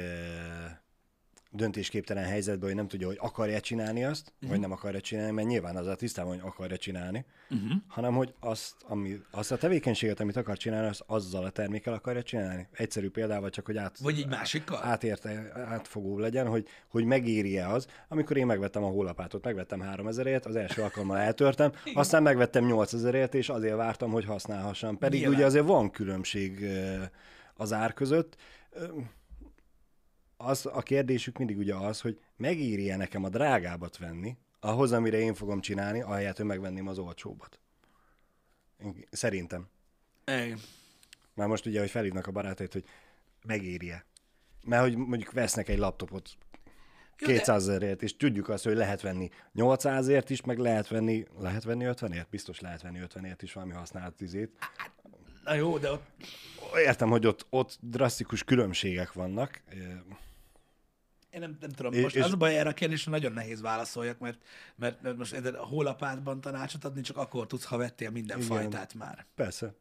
B: döntésképtelen helyzetben, hogy nem tudja, hogy akarja csinálni azt, uh-huh. vagy nem akarja csinálni, mert nyilván az a tisztában, hogy akarja csinálni, uh-huh. hanem hogy azt, ami, azt a tevékenységet, amit akar csinálni, azt azzal a termékkel akarja csinálni. Egyszerű példával csak, hogy át,
A: Vagy egy másikkal?
B: átérte, átfogó legyen, hogy, hogy megéri-e az. Amikor én megvettem a hólapátot, megvettem 3000ért, az első alkalommal eltörtem, aztán megvettem 8000ért, és azért vártam, hogy használhassam. Pedig
A: Nyilván.
B: ugye azért van különbség az ár között. Az, a kérdésük mindig ugye az, hogy megéri-e nekem a drágábbat venni, ahhoz, amire én fogom csinálni, ahelyett, hogy megvenném az olcsóbbat. Szerintem.
A: Igen.
B: Már most ugye, hogy felhívnak a barátait, hogy megéri-e. Mert hogy mondjuk vesznek egy laptopot
A: Jó, de-
B: 200 ezerért, és tudjuk azt, hogy lehet venni 800ért is, meg lehet venni, lehet venni 50ért? Biztos lehet venni 50ért is valami használt tizét.
A: Na jó, de ott
B: Értem, hogy ott, ott drasztikus különbségek vannak.
A: Én nem, nem tudom, most
B: és-
A: az a baj, erre a kérdésre nagyon nehéz válaszoljak, mert, mert, mert most a hólapátban tanácsot adni csak akkor tudsz, ha vettél minden
B: Igen.
A: fajtát már.
B: Persze.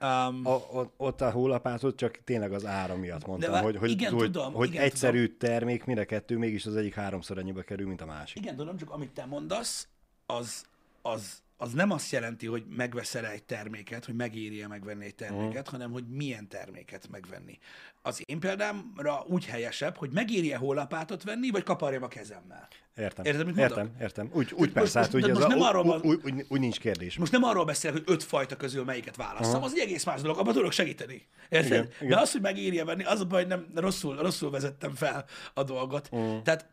A: Um,
B: A, ott, ott a hólapátot csak tényleg az ára miatt mondtam,
A: vá-
B: hogy, hogy,
A: igen,
B: hogy,
A: tudom,
B: hogy
A: igen,
B: egyszerű termék, mind a kettő, mégis az egyik háromszor annyiba kerül, mint a másik.
A: igen, tudom, csak amit te mondasz, az, az, az nem azt jelenti, hogy megveszel egy terméket, hogy megéri-e megvenni egy terméket,
B: Mhm.
A: hanem hogy milyen terméket megvenni. Az én példámra úgy helyesebb, hogy megéri-e hólapátot venni, vagy kaparjam a kezemmel.
B: Értem.
A: Érted, mit mondok?
B: értem, értem. Úgy, úgy
A: most-
B: persze, hát
A: most-
B: úgy,
A: most
B: a,
A: nem arról
B: úgy, úgy, úgy, úgy, nincs kérdés.
A: Most nem arról beszélek, hogy öt fajta közül melyiket válasszam, az egy egész más dolog, abban tudok segíteni. Érted?
B: Igen,
A: Igen,
B: igen.
A: De az, hogy megéri venni, az a baj, hogy nem rosszul, rosszul vezettem fel a dolgot. Mm. Tehát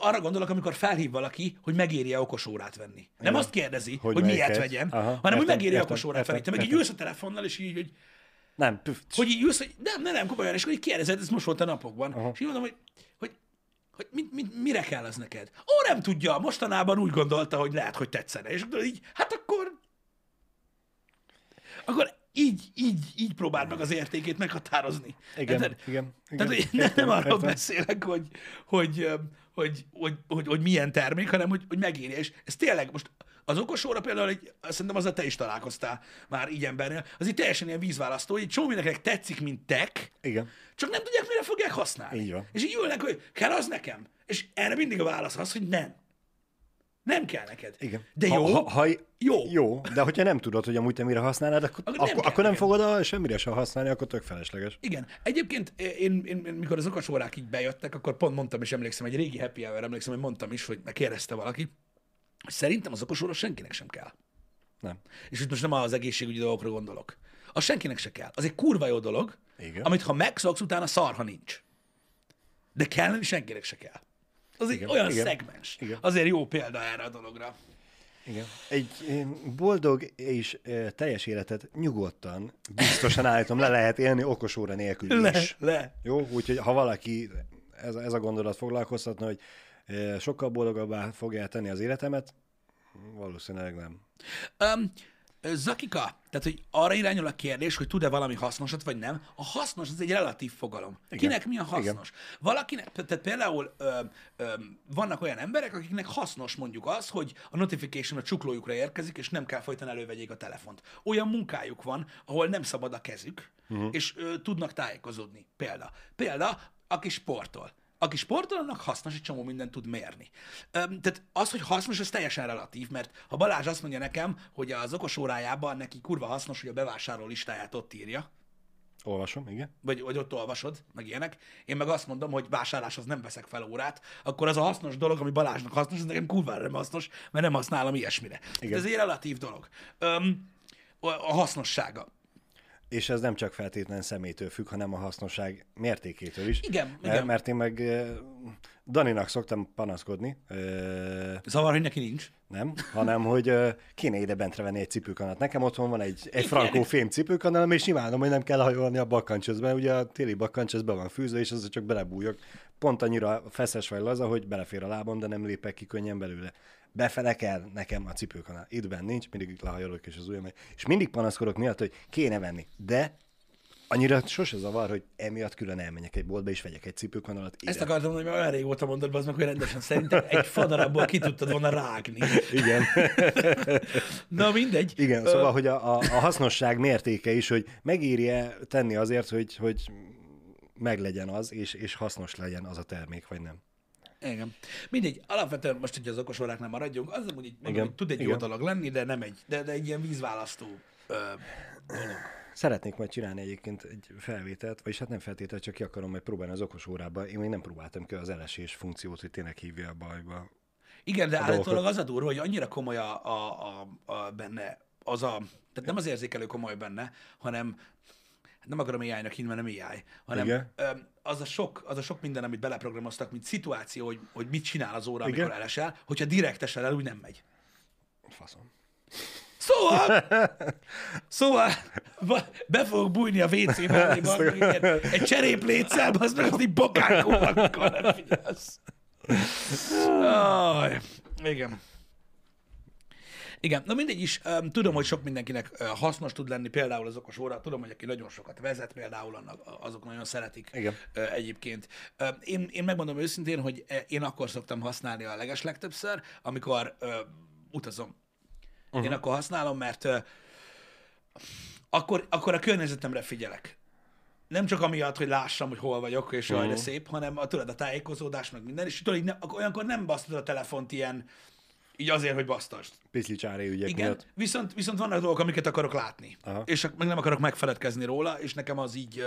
A: arra gondolok, amikor felhív valaki, hogy megéri-e okos órát venni. Nem azt kérdezi, hogy,
B: Hogy
A: hogy miért vegyen,
B: Aha,
A: hanem hogy
B: értem,
A: megéri
B: értem,
A: okos órát venni. Te meg így ülsz a telefonnal, és így, hogy,
B: Nem, püf,
A: hogy így ülsz, hogy nem, nem, nem, komolyan, és akkor így kérdezed, ez most volt a napokban. Aha. És így mondom, hogy, hogy, hogy mit, mit, mire kell ez neked? Ó, nem tudja, mostanában úgy gondolta, hogy lehet, hogy tetszene. És akkor így, hát akkor akkor így, így, így próbáld meg az értékét meghatározni.
B: Igen,
A: Érted?
B: igen,
A: Tehát
B: igen.
A: nem, nem arról
B: értem.
A: beszélek, hogy, hogy, hogy, hogy, hogy, hogy milyen termék, hanem hogy, hogy megéri. És ez tényleg most az okos óra például, egy, szerintem azzal te is találkoztál már így embernél, az így teljesen ilyen vízválasztó, hogy egy csomó mindenkinek tetszik, mint tech,
B: Igen.
A: csak nem tudják, mire fogják használni.
B: Így van.
A: És így ülnek, hogy kell az nekem? És erre mindig a válasz az, hogy nem. Nem kell neked.
B: Igen.
A: De
B: ha,
A: jó,
B: Ha, ha,
A: Jó.
B: Jó, de hogyha nem tudod, hogy amúgy te mire használnád, akkor,
A: Akkor nem
B: akkor,
A: kell
B: akkor nem fogod a semmire sem használni, akkor tök felesleges.
A: Igen. Egyébként én, én, én, mikor az okos órák így bejöttek, akkor pont mondtam, és emlékszem, egy régi happy hour emlékszem, hogy mondtam is, hogy megkérdezte valaki, hogy szerintem az okos óra senkinek sem kell.
B: Nem.
A: És itt most nem az egészségügyi dolgokra gondolok. Az senkinek se kell. Az egy kurva jó dolog,
B: Igen.
A: amit ha megszoksz, utána szar, ha nincs. De kelleni senkinek se kell. Az egy
B: Igen,
A: olyan
B: igen,
A: szegmens.
B: igen.
A: Azért jó példa erre a dologra.
B: Igen. Egy boldog és teljes életet nyugodtan, biztosan állítom, le lehet élni okos óra nélkül
A: Le,
B: is.
A: le.
B: Jó, úgyhogy ha valaki ez, ez a gondolat foglalkoztatna, hogy sokkal boldogabbá fogja tenni az életemet, valószínűleg nem.
A: Um, Zakika, tehát, hogy arra irányul a kérdés, hogy tud-e valami hasznosat, vagy nem. A hasznos az egy relatív fogalom. Igen. Kinek mi a hasznos? Igen. Valakinek, tehát például ö, ö, vannak olyan emberek, akiknek hasznos mondjuk az, hogy a notification a csuklójukra érkezik, és nem kell folyton elővegyék a telefont. Olyan munkájuk van, ahol nem szabad a kezük, uh-huh. és ö, tudnak tájékozódni. Példa. Példa, aki sportol. Aki sportol, annak hasznos, egy csomó mindent tud mérni. Öm, tehát az, hogy hasznos, az teljesen relatív, mert ha Balázs azt mondja nekem, hogy az okos órájában neki kurva hasznos, hogy a bevásárló listáját ott írja,
B: Olvasom, igen.
A: vagy, vagy ott olvasod, meg ilyenek, én meg azt mondom, hogy vásárláshoz nem veszek fel órát, akkor az a hasznos dolog, ami Balázsnak hasznos, az nekem kurvára nem hasznos, mert nem használom ilyesmire. Igen. Ez egy relatív dolog. Öm, a hasznossága.
B: És ez nem csak feltétlen személytől függ, hanem a hasznosság mértékétől is.
A: Igen,
B: Mert,
A: igen.
B: mert én meg Daninak szoktam panaszkodni,
A: Zavar, hogy neki nincs.
B: nem, hanem hogy kéne ide bentre venni egy cipőkanat. Nekem otthon van egy, egy frankó fém cipőkanal, és imádom, hogy nem kell hajolni a bakkancsözbe. Ugye a téli bakkancs be van fűzve, és az csak belebújok. Pont annyira feszes vagy laza, hogy belefér a lábam, de nem lépek ki könnyen belőle. Befele kell nekem a cipőkanál. Itt benn nincs, mindig lehajolok és az ujjam. És mindig panaszkodok miatt, hogy kéne venni. De annyira sose zavar, hogy emiatt külön elmenjek egy boltba, és vegyek egy cipőkanalat. Ide.
A: Ezt akartam mondani, mert olyan régóta mondod, az meg, hogy rendesen szerintem egy fadarabból ki tudtad volna rágni.
B: Igen.
A: Na mindegy.
B: Igen, szóval, hogy a, a, a hasznosság mértéke is, hogy megírje tenni azért, hogy, hogy meglegyen az, és, és hasznos legyen az a termék, vagy nem.
A: Igen. Mindegy, alapvetően most, hogy az okos óráknál maradjunk, az hogy, mondom,
B: Igen.
A: hogy tud egy jó
B: Igen.
A: dolog lenni, de nem egy, de, de egy ilyen vízválasztó ö, dolog.
B: Szeretnék majd csinálni egyébként egy felvételt, vagyis hát nem feltételt, csak ki akarom majd próbálni az okos órába. Én még nem próbáltam ki az elesés funkciót, hogy tényleg hívja a bajba.
A: Igen, de állítólag az a durva, hogy annyira komoly a, a, a, a benne az a, tehát nem az érzékelő komoly benne, hanem nem akarom AI-nak hinni, mert nem AI, hanem
B: Igen.
A: az a, sok, az a sok minden, amit beleprogramoztak, mint szituáció, hogy, hogy mit csinál az óra,
B: Igen.
A: amikor elesel, hogyha direkt esel el, úgy nem megy.
B: Faszom.
A: Szóval, szóval be fogok bújni a WC mellé, meg, ilyen, egy cserépléccel, az meg, így bokánkolnak, amikor nem figyelsz. Aj, igen. Igen, na mindegy is, tudom, hogy sok mindenkinek hasznos tud lenni például az okos óra, tudom, hogy aki nagyon sokat vezet például, annak, azok nagyon szeretik
B: Igen.
A: egyébként. Én, én megmondom őszintén, hogy uh, én akkor szoktam használni a legeslegtöbbször, amikor uh, utazom. Uh-huh. Én akkor használom, mert uh, akkor, akkor a környezetemre figyelek. Nem csak amiatt, hogy lássam, hogy hol vagyok, és jaj, de szép, hanem a, tudod, a tájékozódás, meg minden, és tudod, ne, olyankor nem basztod a telefont ilyen, így azért, hogy basztasd.
B: Piszli csári ügyek
A: Igen,
B: miatt.
A: viszont, viszont vannak dolgok, amiket akarok látni.
B: Aha.
A: És meg nem akarok megfeledkezni róla, és nekem az így,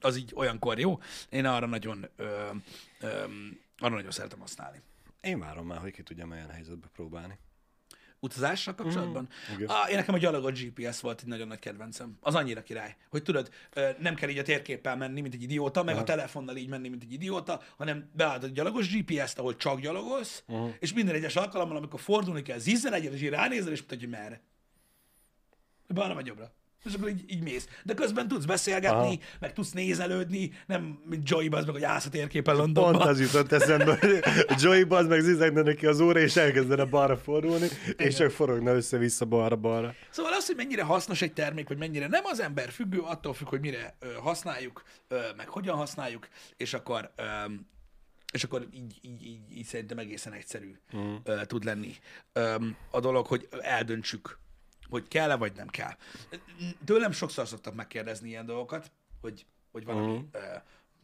A: az így olyankor jó. Én arra nagyon, ö, ö, arra nagyon szeretem használni.
B: Én várom már, hogy ki tudjam olyan helyzetbe próbálni.
A: Utazással kapcsolatban? Mm, ah, én nekem a gyalogos GPS volt egy nagyon nagy kedvencem. Az annyira király, hogy tudod, nem kell így a térképpel menni, mint egy idióta, meg a telefonnal így menni, mint egy idióta, hanem beállod a gyalogos GPS-t, ahol csak gyalogolsz, uh-huh. és minden egyes alkalommal, amikor fordulni kell, zizzen egyet, és így ránézel, és mutatja, hogy merre. Balra vagy jobbra. És akkor így, így mész. De közben tudsz beszélgetni,
B: Aha.
A: Meg tudsz nézelődni, nem mint Joey az meg, hogy állsz a térképen
B: Pont
A: Londonban.
B: az jutott eszembe, hogy Joey bazd meg zizegne neki az óra, és elkezdene balra fordulni, és csak forogna össze-vissza balra-balra.
A: Szóval az, hogy mennyire hasznos egy termék, vagy mennyire nem az ember függő, attól függ, hogy mire ö, használjuk, ö, meg hogyan használjuk, és akkor, ö, és akkor így, így, így, így szerintem egészen egyszerű mm. ö, tud lenni ö, a dolog, hogy eldöntsük, hogy kell-e, vagy nem kell. Tőlem sokszor szoktak megkérdezni ilyen dolgokat, hogy, hogy valami mm. ö,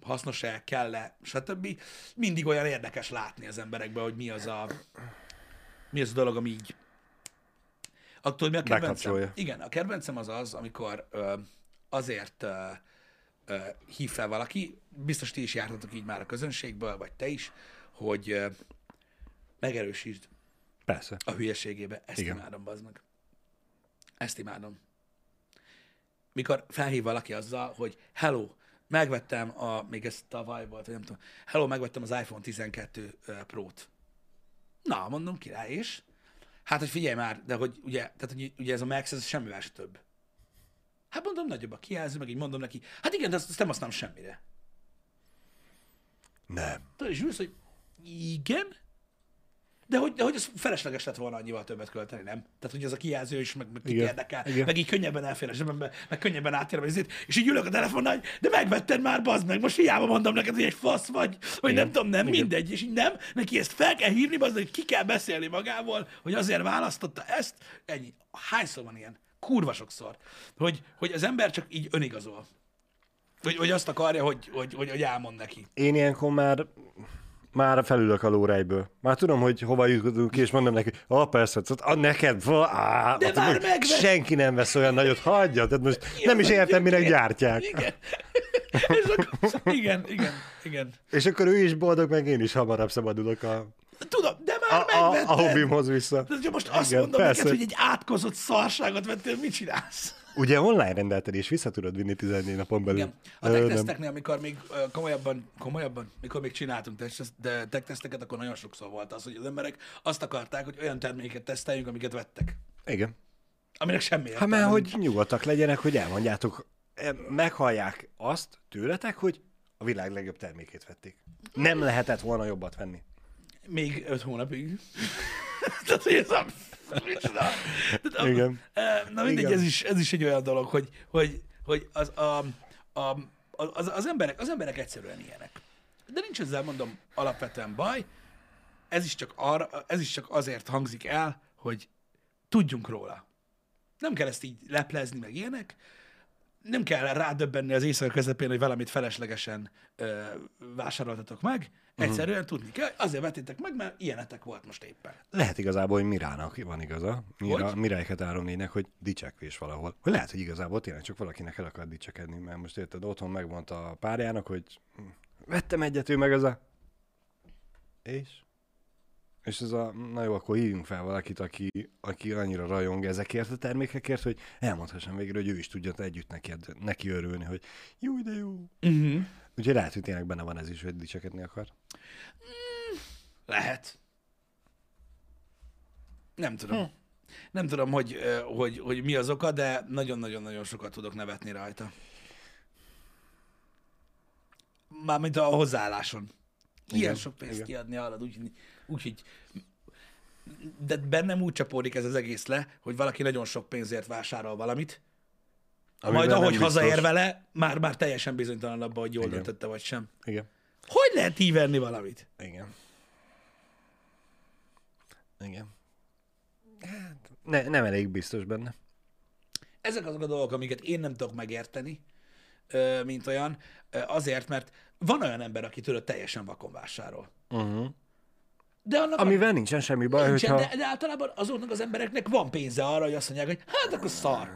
A: hasznos-e, kell-e, stb. Mindig olyan érdekes látni az emberekben, hogy mi az a, mi az a dolog, ami így Attól mi a kedvencem? Igen, a kedvencem az az, amikor ö, azért ö, ö, hív fel valaki, biztos ti is jártatok így már a közönségből, vagy te is, hogy ö, megerősítsd
B: Persze.
A: a hülyeségébe. Ezt.
B: Igen.
A: imádom, bazd meg. Ezt imádom. Mikor felhív valaki azzal, hogy hello, megvettem a, még ez tavaly volt, vagy nem tudom, hello, megvettem az iPhone 12 ö, Pro-t. Na, mondom, király, és? Hát, hogy figyelj már, de hogy ugye, tehát, hogy ugye ez a Max, ez semmivel se több. Hát mondom, nagyobb a kijelző, meg így mondom neki, hát igen, de azt, azt nem használom semmire.
B: Nem.
A: Tudod, és ülsz, hogy igen, de hogy, de hogy ez felesleges lett volna annyival többet költeni, nem? Tehát, hogy ez a kijelző is, meg, meg kit
B: Igen.
A: érdekel,
B: Igen.
A: meg így könnyebben elfér a zsebembe, meg könnyebben átér a vizét, és így ülök a telefonnál, hogy de megvetted már, bazd meg, most hiába mondom neked, hogy egy fasz vagy, vagy nem tudom, nem, mindegy, és így nem, neki ezt fel kell hívni, bazd hogy ki kell beszélni magával, hogy azért választotta ezt, ennyi. Hányszor van ilyen? Kurva sokszor. Hogy, hogy az ember csak így önigazol. Hogy, hogy azt akarja, hogy, hogy, hogy, hogy elmond neki.
B: Én ilyenkor már már felülök a lórejből. Már tudom, hogy hova jutunk, és mondom neki, ah, persze, ah, neked, á,
A: De már
B: meg senki nem vesz olyan nagyot, hagyja, tehát most nem is értem, mire gyártják.
A: Igen. Akkor, igen, igen, igen.
B: És akkor ő is boldog, meg én is hamarabb szabadulok a,
A: Tudom, de
B: a,
A: már
B: a,
A: megvetted.
B: a hobbimhoz vissza.
A: De ha most azt
B: Igen,
A: mondom
B: persze.
A: neked, hogy egy átkozott szarságot vettél, mit csinálsz?
B: Ugye online rendelted, és vissza tudod vinni 14 napon belül.
A: Igen. A tech-teszteknél, amikor még komolyabban, komolyabban, mikor még csináltunk de tech-teszteket, akkor nagyon sokszor volt az, hogy az emberek azt akarták, hogy olyan terméket teszteljünk, amiket vettek.
B: Igen.
A: Aminek semmi
B: Hát mert hogy nyugodtak legyenek, hogy elmondjátok, meghallják azt tőletek, hogy a világ legjobb termékét vették. Nem lehetett volna jobbat venni.
A: még öt hónapig. Tehát, hogy ez a... a-
B: Igen.
A: Eh, Na mindegy,
B: Igen.
A: ez is, ez is egy olyan dolog, hogy, hogy, hogy az, a, a, az, az, emberek, az emberek egyszerűen ilyenek. De nincs ezzel, mondom, alapvetően baj. Ez is csak, arra, ez is csak azért hangzik el, hogy tudjunk róla. Nem kell ezt így leplezni, meg ilyenek. Nem kell rádöbbenni az éjszaka közepén, hogy valamit feleslegesen ö, vásároltatok meg. Egyszerűen uh-huh. tudni kell, azért vetétek meg, mert ilyenetek volt most éppen.
B: Lehet igazából, hogy Mirának van igaza, Mira,
A: Hogy?
B: Mirájket 3 hogy dicsekvés valahol. Hogy lehet, hogy igazából tényleg csak valakinek el akar dicsekedni, mert most érted, otthon megmondta a párjának, hogy hm, vettem egyet, ő meg az a... És? És ez a, na jó, akkor hívjunk fel valakit, aki, aki annyira rajong ezekért a termékekért, hogy elmondhassam végre, hogy ő is tudja együtt neki, neki örülni, hogy jó, de jó.
A: Uh-huh.
B: Úgyhogy lehet, hogy tényleg benne van ez is, hogy dicsekedni akar.
A: Lehet. Nem tudom. Hm. Nem tudom, hogy, hogy, hogy mi az oka, de nagyon-nagyon-nagyon sokat tudok nevetni rajta. Mármint a hozzáálláson. Ilyen
B: Igen,
A: sok pénzt
B: igen.
A: kiadni úgyhogy úgy, hogy de bennem úgy csapódik ez az egész le, hogy valaki nagyon sok pénzért vásárol valamit,
B: Amiben
A: majd ahogy hazaér vele, már, már teljesen bizonytalan abban, hogy jól
B: Igen.
A: döntötte vagy sem.
B: Igen.
A: Hogy lehet így venni valamit?
B: Igen. Igen. Hát, ne, nem elég biztos benne.
A: ezek azok a dolgok, amiket én nem tudok megérteni, mint olyan, azért, mert van olyan ember, aki tőle teljesen vakon vásárol.
B: Uh-huh.
A: De annak
B: Amivel nincsen semmi baj,
A: nincsen,
B: hogyha...
A: de, de általában azoknak az embereknek van pénze arra, hogy azt mondják, hogy hát akkor szar.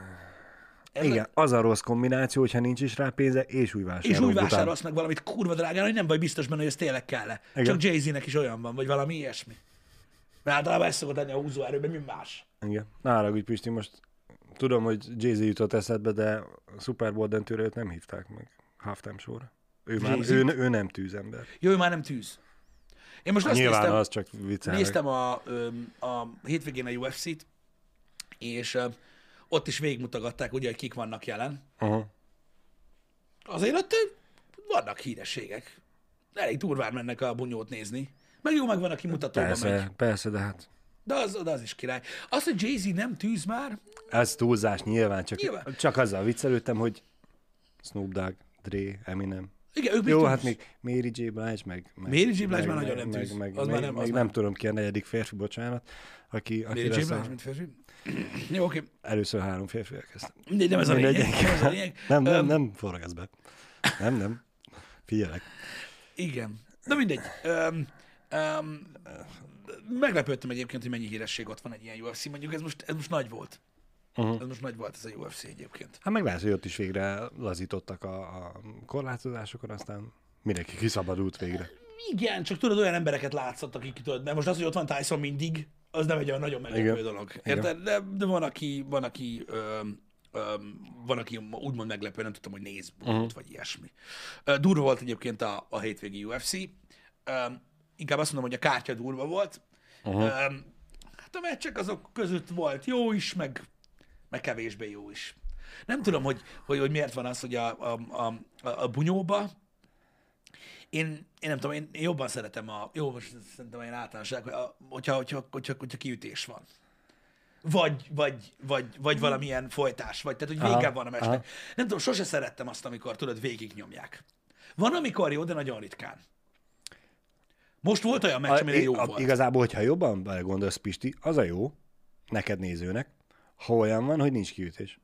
A: Ez
B: Igen, az a rossz kombináció, hogyha nincs is rá pénze, és új vásárol.
A: És
B: után.
A: vásárolsz meg valamit kurva drágán, hogy nem vagy biztos benne, hogy ez tényleg kell -e.
B: Igen.
A: Csak Jay-Z-nek is olyan van, vagy valami ilyesmi. Mert általában ez szokott lenni a húzóerőben, mi más.
B: Igen. Ne haragudj, Pisti, most tudom, hogy Jay-Z jutott eszedbe, de a Super Bowl döntőre őt nem hívták meg halftime sorra. Ő, már, ő, ő, nem tűzember.
A: Jó, ő már nem tűz. Én most azt
B: Nyilván
A: néztem,
B: az csak viccelnek.
A: Néztem a, a hétvégén a UFC-t, és ott is végigmutogatták, ugye, hogy kik vannak jelen.
B: Uh-huh.
A: Azért ott vannak hírességek. Elég durván mennek a bunyót nézni. Meg jó, meg van, aki mutatóba megy.
B: Persze, persze, de hát
A: De az, de az is király. Az, hogy Jay-Z nem tűz már,
B: ez túlzás nyilván, csak,
A: Nyilván.
B: csak azzal viccelődtem, hogy Snoop Dogg, Dre, Eminem.
A: Igen, ők még
B: Jó,
A: tűz.
B: hát még Mary J. Blige, meg... meg
A: Mary J. Blige
B: meg-
A: már nagyon
B: meg-
A: nem tűz.
B: Meg,
A: Az
B: meg,
A: már nem- az
B: még
A: már-
B: nem tudom ki a negyedik férfi, bocsánat, aki, aki
A: Mary J. Blige,
B: a,
A: mint férfi. Jó, oké.
B: először három férfi elkezdte.
A: Mindegy, nem ez a lényeg. Nem.
B: Nem, nem forgasz be. Nem, nem. Figyelek.
A: Igen. Na mindegy. Um, um, meglepődtem egyébként, hogy mennyi híresség ott van egy ilyen UFC. Mondjuk ez most, ez most nagy volt.
B: Uh-huh.
A: Ez most nagy volt ez a UFC egyébként.
B: Hát meg lehet, hogy ott is végre lazítottak a, a korlátozásokon, aztán mindenki kiszabadult végre.
A: Igen, csak tudod, olyan embereket látszott, akik tudod, mert most az, hogy ott van Tyson mindig, az nem egy olyan nagyon meglepő dolog. Érted? De, de van, aki, van, aki, öm, öm, van, aki úgymond meglepő, nem tudtam, hogy néz uh-huh. Vagy ilyesmi. Durva volt egyébként a, a hétvégi UFC. Öm, inkább azt mondom, hogy a kártya durva volt.
B: Uh-huh.
A: Öm, hát a meccsek azok között volt jó is, meg, meg kevésbé jó is. Nem tudom, hogy, hogy, hogy miért van az, hogy a, a, a, a bunyóba én, én nem tudom, én, én jobban szeretem a, jó, most szerintem ilyen általánosság, hogy a, hogyha, hogyha, hogyha, hogyha kiütés van. Vagy, vagy, vagy, vagy valamilyen folytás, vagy tehát, hogy
B: Aha,
A: vége van a meccsnek.
B: aha.
A: Nem tudom, sose szerettem azt, amikor tudod, végignyomják. Van, amikor jó, de nagyon ritkán. Most volt olyan meccs, amire jó
B: a,
A: volt.
B: Igazából, hogyha jobban belegondolsz, Pisti, az a jó, neked nézőnek, ha olyan van, hogy nincs kiütés.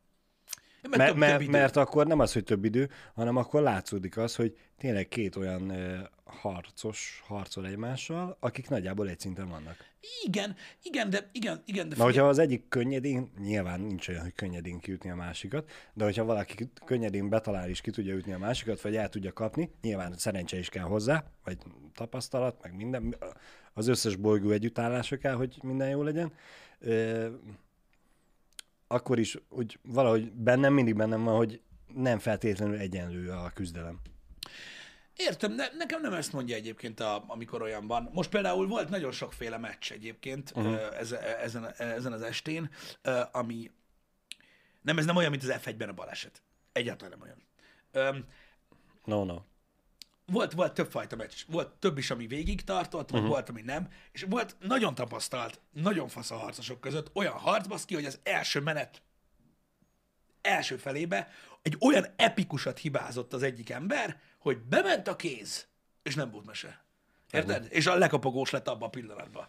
A: Mert,
B: Mert, mert, mert akkor nem az, hogy több idő, hanem akkor látszódik az, hogy tényleg két olyan ö, harcos harcol egymással, akik nagyjából egy szinten vannak.
A: Igen, igen, de igen, igen, de
B: Na, hogyha az egyik könnyedén, nyilván nincs olyan, hogy könnyedén kiütni a másikat, de hogyha valaki könnyedén betalál és ki tudja ütni a másikat, vagy el tudja kapni, nyilván szerencse is kell hozzá, vagy tapasztalat, meg minden, az összes bolygó együttállása kell, hogy minden jó legyen. Ö, akkor is úgy valahogy bennem mindig bennem van, hogy nem feltétlenül egyenlő a küzdelem.
A: Értem, ne, nekem nem ezt mondja egyébként, a, amikor olyan van. Most például volt nagyon sokféle meccs egyébként uh-huh. ezen, ezen, ezen az estén, ami nem, ez nem olyan, mint az F1-ben a baleset. Egyáltalán nem olyan.
B: No, no.
A: Volt, volt több fajta meccs. Volt több is, ami végig tartott, uh-huh. volt, ami nem. És volt nagyon tapasztalt, nagyon fasz a harcosok között olyan harc, baszki, hogy az első menet első felébe egy olyan epikusat hibázott az egyik ember, hogy bement a kéz, és nem volt mese. Érted? És a lekapogós lett abban a pillanatban.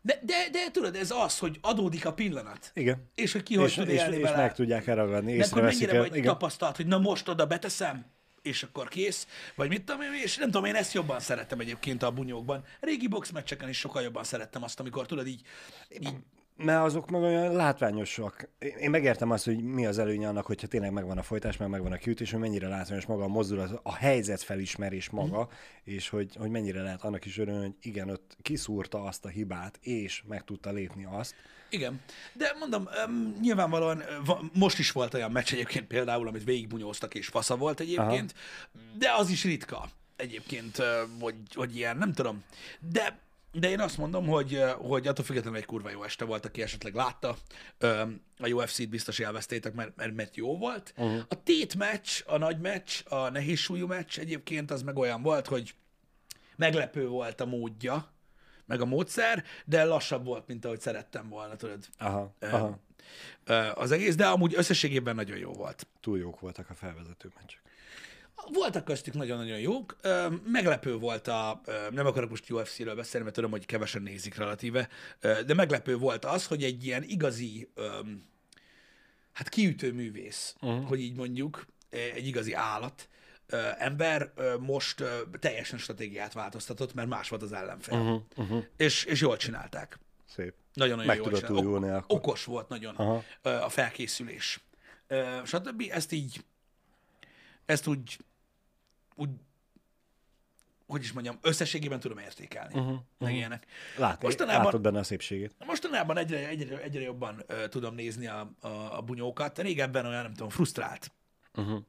A: De, de, de tudod, ez az, hogy adódik a pillanat.
B: Igen.
A: És hogy ki hogy
B: És,
A: tud
B: és, és
A: vele.
B: meg tudják elragadni,
A: Meg hogy
B: észreveszik
A: mennyire
B: el.
A: vagy
B: Igen.
A: tapasztalt, hogy na most oda beteszem, és akkor kész, vagy mit tudom én, és nem tudom, én ezt jobban szerettem egyébként a bunyókban. Régi boxmeccseken is sokkal jobban szerettem azt, amikor tudod így, így
B: Mert azok meg olyan látványosak. Én megértem azt, hogy mi az előnye annak, hogyha tényleg megvan a folytás, meg megvan a kiütés, hogy mennyire látványos maga a mozdulat, a helyzet felismerés maga,
A: Mhm.
B: és hogy, hogy mennyire lehet annak is örülni, hogy igen, ott kiszúrta azt a hibát, és meg tudta lépni azt.
A: Igen, de mondom, um, nyilvánvalóan va- most is volt olyan meccs egyébként például, amit végigbunyóztak és fasza volt egyébként, Aha. de az is ritka egyébként, ö, hogy, hogy ilyen, nem tudom. De, de én azt mondom, hogy, ö, hogy attól függetlenül egy kurva jó este volt, aki esetleg látta, a UFC-t biztos élveztétek, mert, mert, mert jó volt. Uh-huh. A tét meccs, a nagy meccs, a nehéz súlyú meccs egyébként az meg olyan volt, hogy meglepő volt a módja, meg a módszer, de lassabb volt, mint ahogy szerettem volna, tudod,
B: Aha,
A: Ö,
B: aha.
A: ö, az egész, de amúgy összességében nagyon jó volt.
B: Túl jók voltak a felvezető meccsek.
A: Voltak köztük nagyon-nagyon jók. Ö, Meglepő volt a, ö, nem akarok most UFC-ről beszélni, mert tudom, hogy kevesen nézik relatíve, ö, de meglepő volt az, hogy egy ilyen igazi, hát kiütő művész, uh-huh. hogy így mondjuk, egy igazi állat, ember ö, most ö, teljesen stratégiát változtatott, mert más volt az ellenfél. Uh-huh. Uh-huh. És, és jól csinálták.
B: Szép.
A: Nagyon-nagyon
B: Meg
A: jól
B: tudott
A: csinálták.
B: újulni
A: Ok-
B: akkor.
A: Okos volt nagyon
B: Aha.
A: ö, a felkészülés. Ö, Stb. Ezt így, ezt úgy, úgy, hogy is mondjam, összességében tudom értékelni. Uh-huh, meg ilyenek.
B: Látni,
A: Mostanában-
B: látod benne a szépségét.
A: Mostanában egyre, egyre, egyre jobban ö, tudom nézni a, a, a bunyókat. Régebben olyan, nem tudom, frusztrált
B: Uh-huh.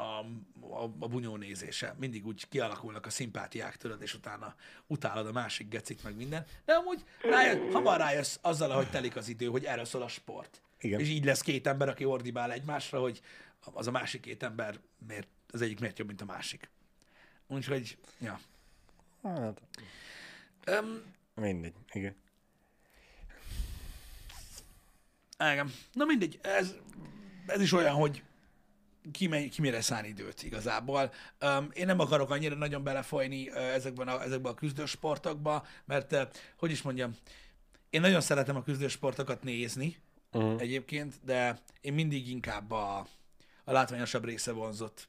A: A, a, a bunyó nézése. Mindig úgy kialakulnak a szimpátiák, tudod, és utána utálod a másik gecit, meg minden. De amúgy rájö, hamar rájössz azzal, ahogy telik az idő, hogy erről szól a sport.
B: Igen.
A: És így lesz két ember, aki ordibál egymásra, hogy az a másik két ember miért, az egyik miért jobb, mint a másik. Úgyhogy, ja.
B: Hát,
A: Um,
B: mindegy, igen.
A: igen. Na mindegy, ez, ez is olyan, hogy ki, mely, ki mire szán időt igazából. Um, én nem akarok annyira nagyon belefolyni uh, ezekben a, ezekben a küzdősportokba, mert uh, hogy is mondjam, én nagyon szeretem a küzdősportokat nézni uh-huh. egyébként, de én mindig inkább a, a látványosabb része vonzott.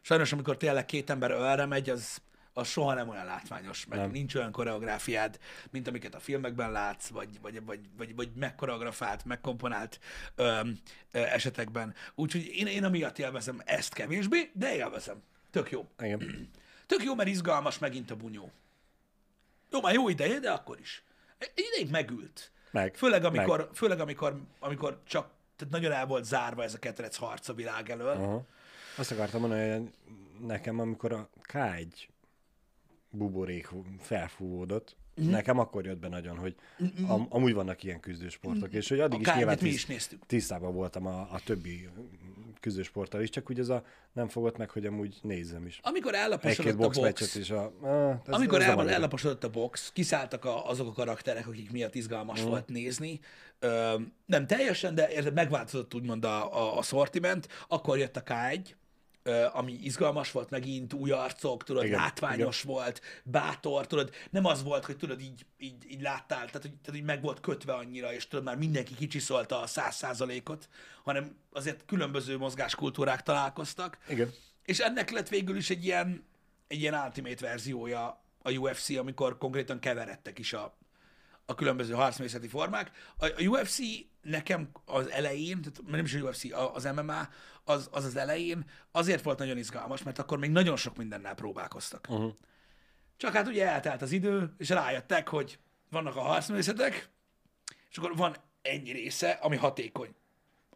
A: Sajnos, amikor tényleg két ember ölre megy, az, az soha nem olyan látványos, meg nem. nincs olyan koreográfiád, mint amiket a filmekben látsz, vagy, vagy, vagy, vagy, vagy megkoreografált, megkomponált öm, ö, esetekben. Úgyhogy én, én amiatt élvezem ezt kevésbé, de élvezem. Tök jó.
B: Igen.
A: Tök jó, mert izgalmas megint a bunyó. Jó, már jó ideje, de akkor is. Egy ideig megült.
B: Meg.
A: Főleg amikor, meg. Főleg amikor, amikor csak tehát nagyon el volt zárva ez a ketrec harc a világ elől.
B: Aha. Azt akartam mondani, hogy nekem, amikor a K1 buborék felfúvódott,
A: Mhm.
B: mm. nekem akkor jött be nagyon, hogy am, amúgy vannak ilyen küzdősportok, és hogy addig
A: A
B: is
A: K1-et
B: nyilván
A: mi is néztük.
B: tisztában voltam a, a többi küzdősporttal is, csak úgy ez a nem fogott meg, hogy amúgy nézzem is.
A: Amikor ellaposodott a
B: box is a... Ah, ez,
A: amikor
B: ez
A: el, ellaposodott a box, kiszálltak a, azok a karakterek, akik miatt izgalmas
B: Mhm.
A: mm. volt nézni. Ö, nem teljesen, de érted, megváltozott úgymond a, a, a szortiment. Akkor jött a K1, ö, ami izgalmas volt megint, új arcok, tudod, igen, látványos igen. volt, bátor, tudod, nem az volt, hogy tudod, így, így, így láttál, tehát hogy, tehát, hogy meg volt kötve annyira, és tudod, már mindenki kicsiszolta a száz százalékot, hanem azért különböző mozgáskultúrák találkoztak.
B: Igen.
A: És ennek lett végül is egy ilyen, egy ilyen ultimate verziója a UFC, amikor konkrétan keveredtek is a, a különböző harcmészeti formák. A, UFC nekem az elején, tehát nem is a UFC, az MMA, az, az az elején azért volt nagyon izgalmas, mert akkor még nagyon sok mindennel próbálkoztak.
B: Uh-huh.
A: Csak hát ugye eltelt az idő, és rájöttek, hogy vannak a harcművészetek, és akkor van ennyi része, ami hatékony,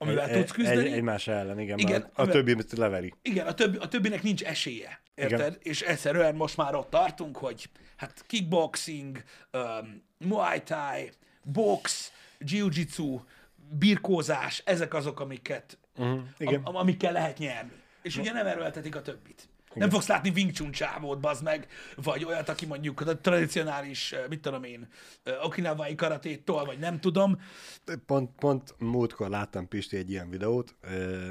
A: amivel
B: Egy-
A: tudsz küzdeni.
B: Egy, egymás ellen, igen.
A: Igen,
B: a, többi leveri.
A: Igen, a, többi, a többinek nincs esélye. Érted? Igen. És egyszerűen most már ott tartunk, hogy hát kickboxing, um, muay thai, box, jiu-jitsu, birkózás, ezek azok, amiket,
B: Uh-huh. Igen.
A: am, amikkel lehet nyerni. És ugye nem erőltetik a többit. Nem fogsz látni Wing Chun csávót, bazd meg, vagy olyat, aki mondjuk a tradicionális, eh, mit tudom én, eh, okinawai karatétól, vagy nem tudom.
B: Pont, pont múltkor láttam Pisti egy ilyen videót, ö,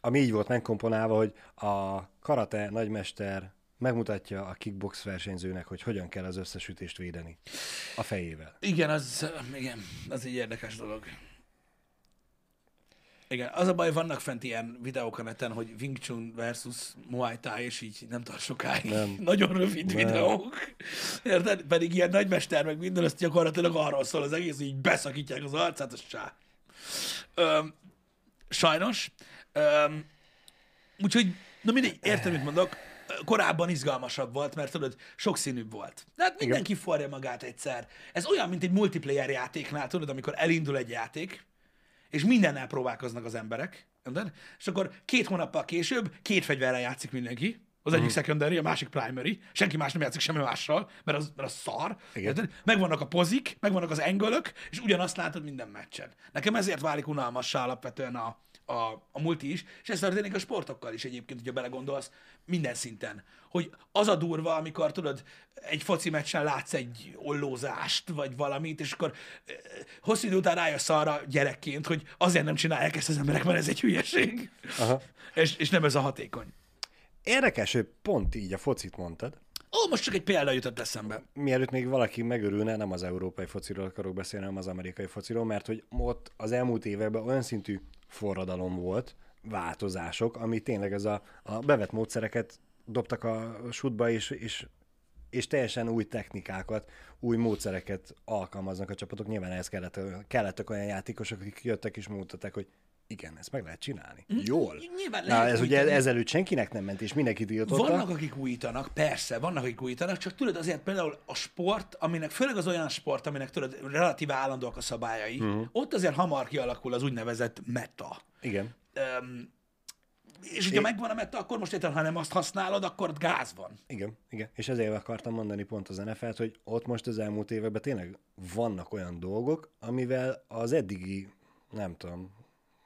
B: ami így volt megkomponálva, hogy a karate nagymester megmutatja a kickbox versenyzőnek, hogy hogyan kell az összesütést védeni a fejével.
A: Igen, az, igen, az egy érdekes dolog. Igen, az a baj, vannak fent ilyen videók a neten, hogy Wing Chun versus Muay Thai, és így nem tart sokáig.
B: Nem.
A: Nagyon rövid
B: Nem.
A: videók. Érted? Pedig ilyen nagymester, meg minden, azt gyakorlatilag arról szól az egész, hogy így beszakítják az arcát, az csá. Öm, sajnos. Öm, úgyhogy, na mindegy, értem, mit mondok. Korábban izgalmasabb volt, mert tudod, sokszínűbb volt. De hát mindenki forja magát egyszer. Ez olyan, mint egy multiplayer játéknál, tudod, amikor elindul egy játék, és mindennel próbálkoznak az emberek, érted? És akkor két hónappal később két fegyverrel játszik mindenki, az egyik secondary, a másik primary, senki más nem játszik semmi mással, mert az, mert az szar. Érted? Megvannak a pozik, megvannak az engölök, és ugyanazt látod minden meccsen. Nekem ezért válik unalmassá alapvetően a, a, a multi is, és ez történik a sportokkal is egyébként, hogyha belegondolsz, minden szinten. Hogy az a durva, amikor tudod, egy foci meccsen látsz egy ollózást, vagy valamit, és akkor eh, hosszú idő után rájössz arra gyerekként, hogy azért nem csinálják ezt az emberek, mert ez egy hülyeség.
B: Aha.
A: És, és nem ez a hatékony.
B: Érdekes, hogy pont így a focit mondtad.
A: Ó, most csak egy példa jutott eszembe.
B: Mielőtt még valaki megörülne, nem az európai fociról akarok beszélni, hanem az amerikai fociról, mert hogy ott az elmúlt években olyan szintű forradalom volt, változások, ami tényleg ez a, a bevett módszereket dobtak a sútba, és, és, és teljesen új technikákat, új módszereket alkalmaznak a csapatok. Nyilván ehhez kellett, kellettek olyan játékosok, akik jöttek és mutatták, hogy igen, ezt meg lehet csinálni. Jól.
A: Nyilván
B: Na,
A: lehet
B: ez ugye
A: újítani.
B: ezelőtt senkinek nem ment, és mindenki tiltotta.
A: Vannak, akik újítanak, persze, vannak, akik újítanak, csak tudod, azért például a sport, aminek, főleg az olyan sport, aminek tudod, relatíve állandóak a szabályai, uh-huh. ott azért hamar kialakul az úgynevezett meta.
B: Igen.
A: Um, és hogyha megvan a meta, akkor most érted, ha nem azt használod, akkor gáz van.
B: Igen, igen. És ezért akartam mondani pont az NFL-t, hogy ott most az elmúlt években tényleg vannak olyan dolgok, amivel az eddigi, nem tudom,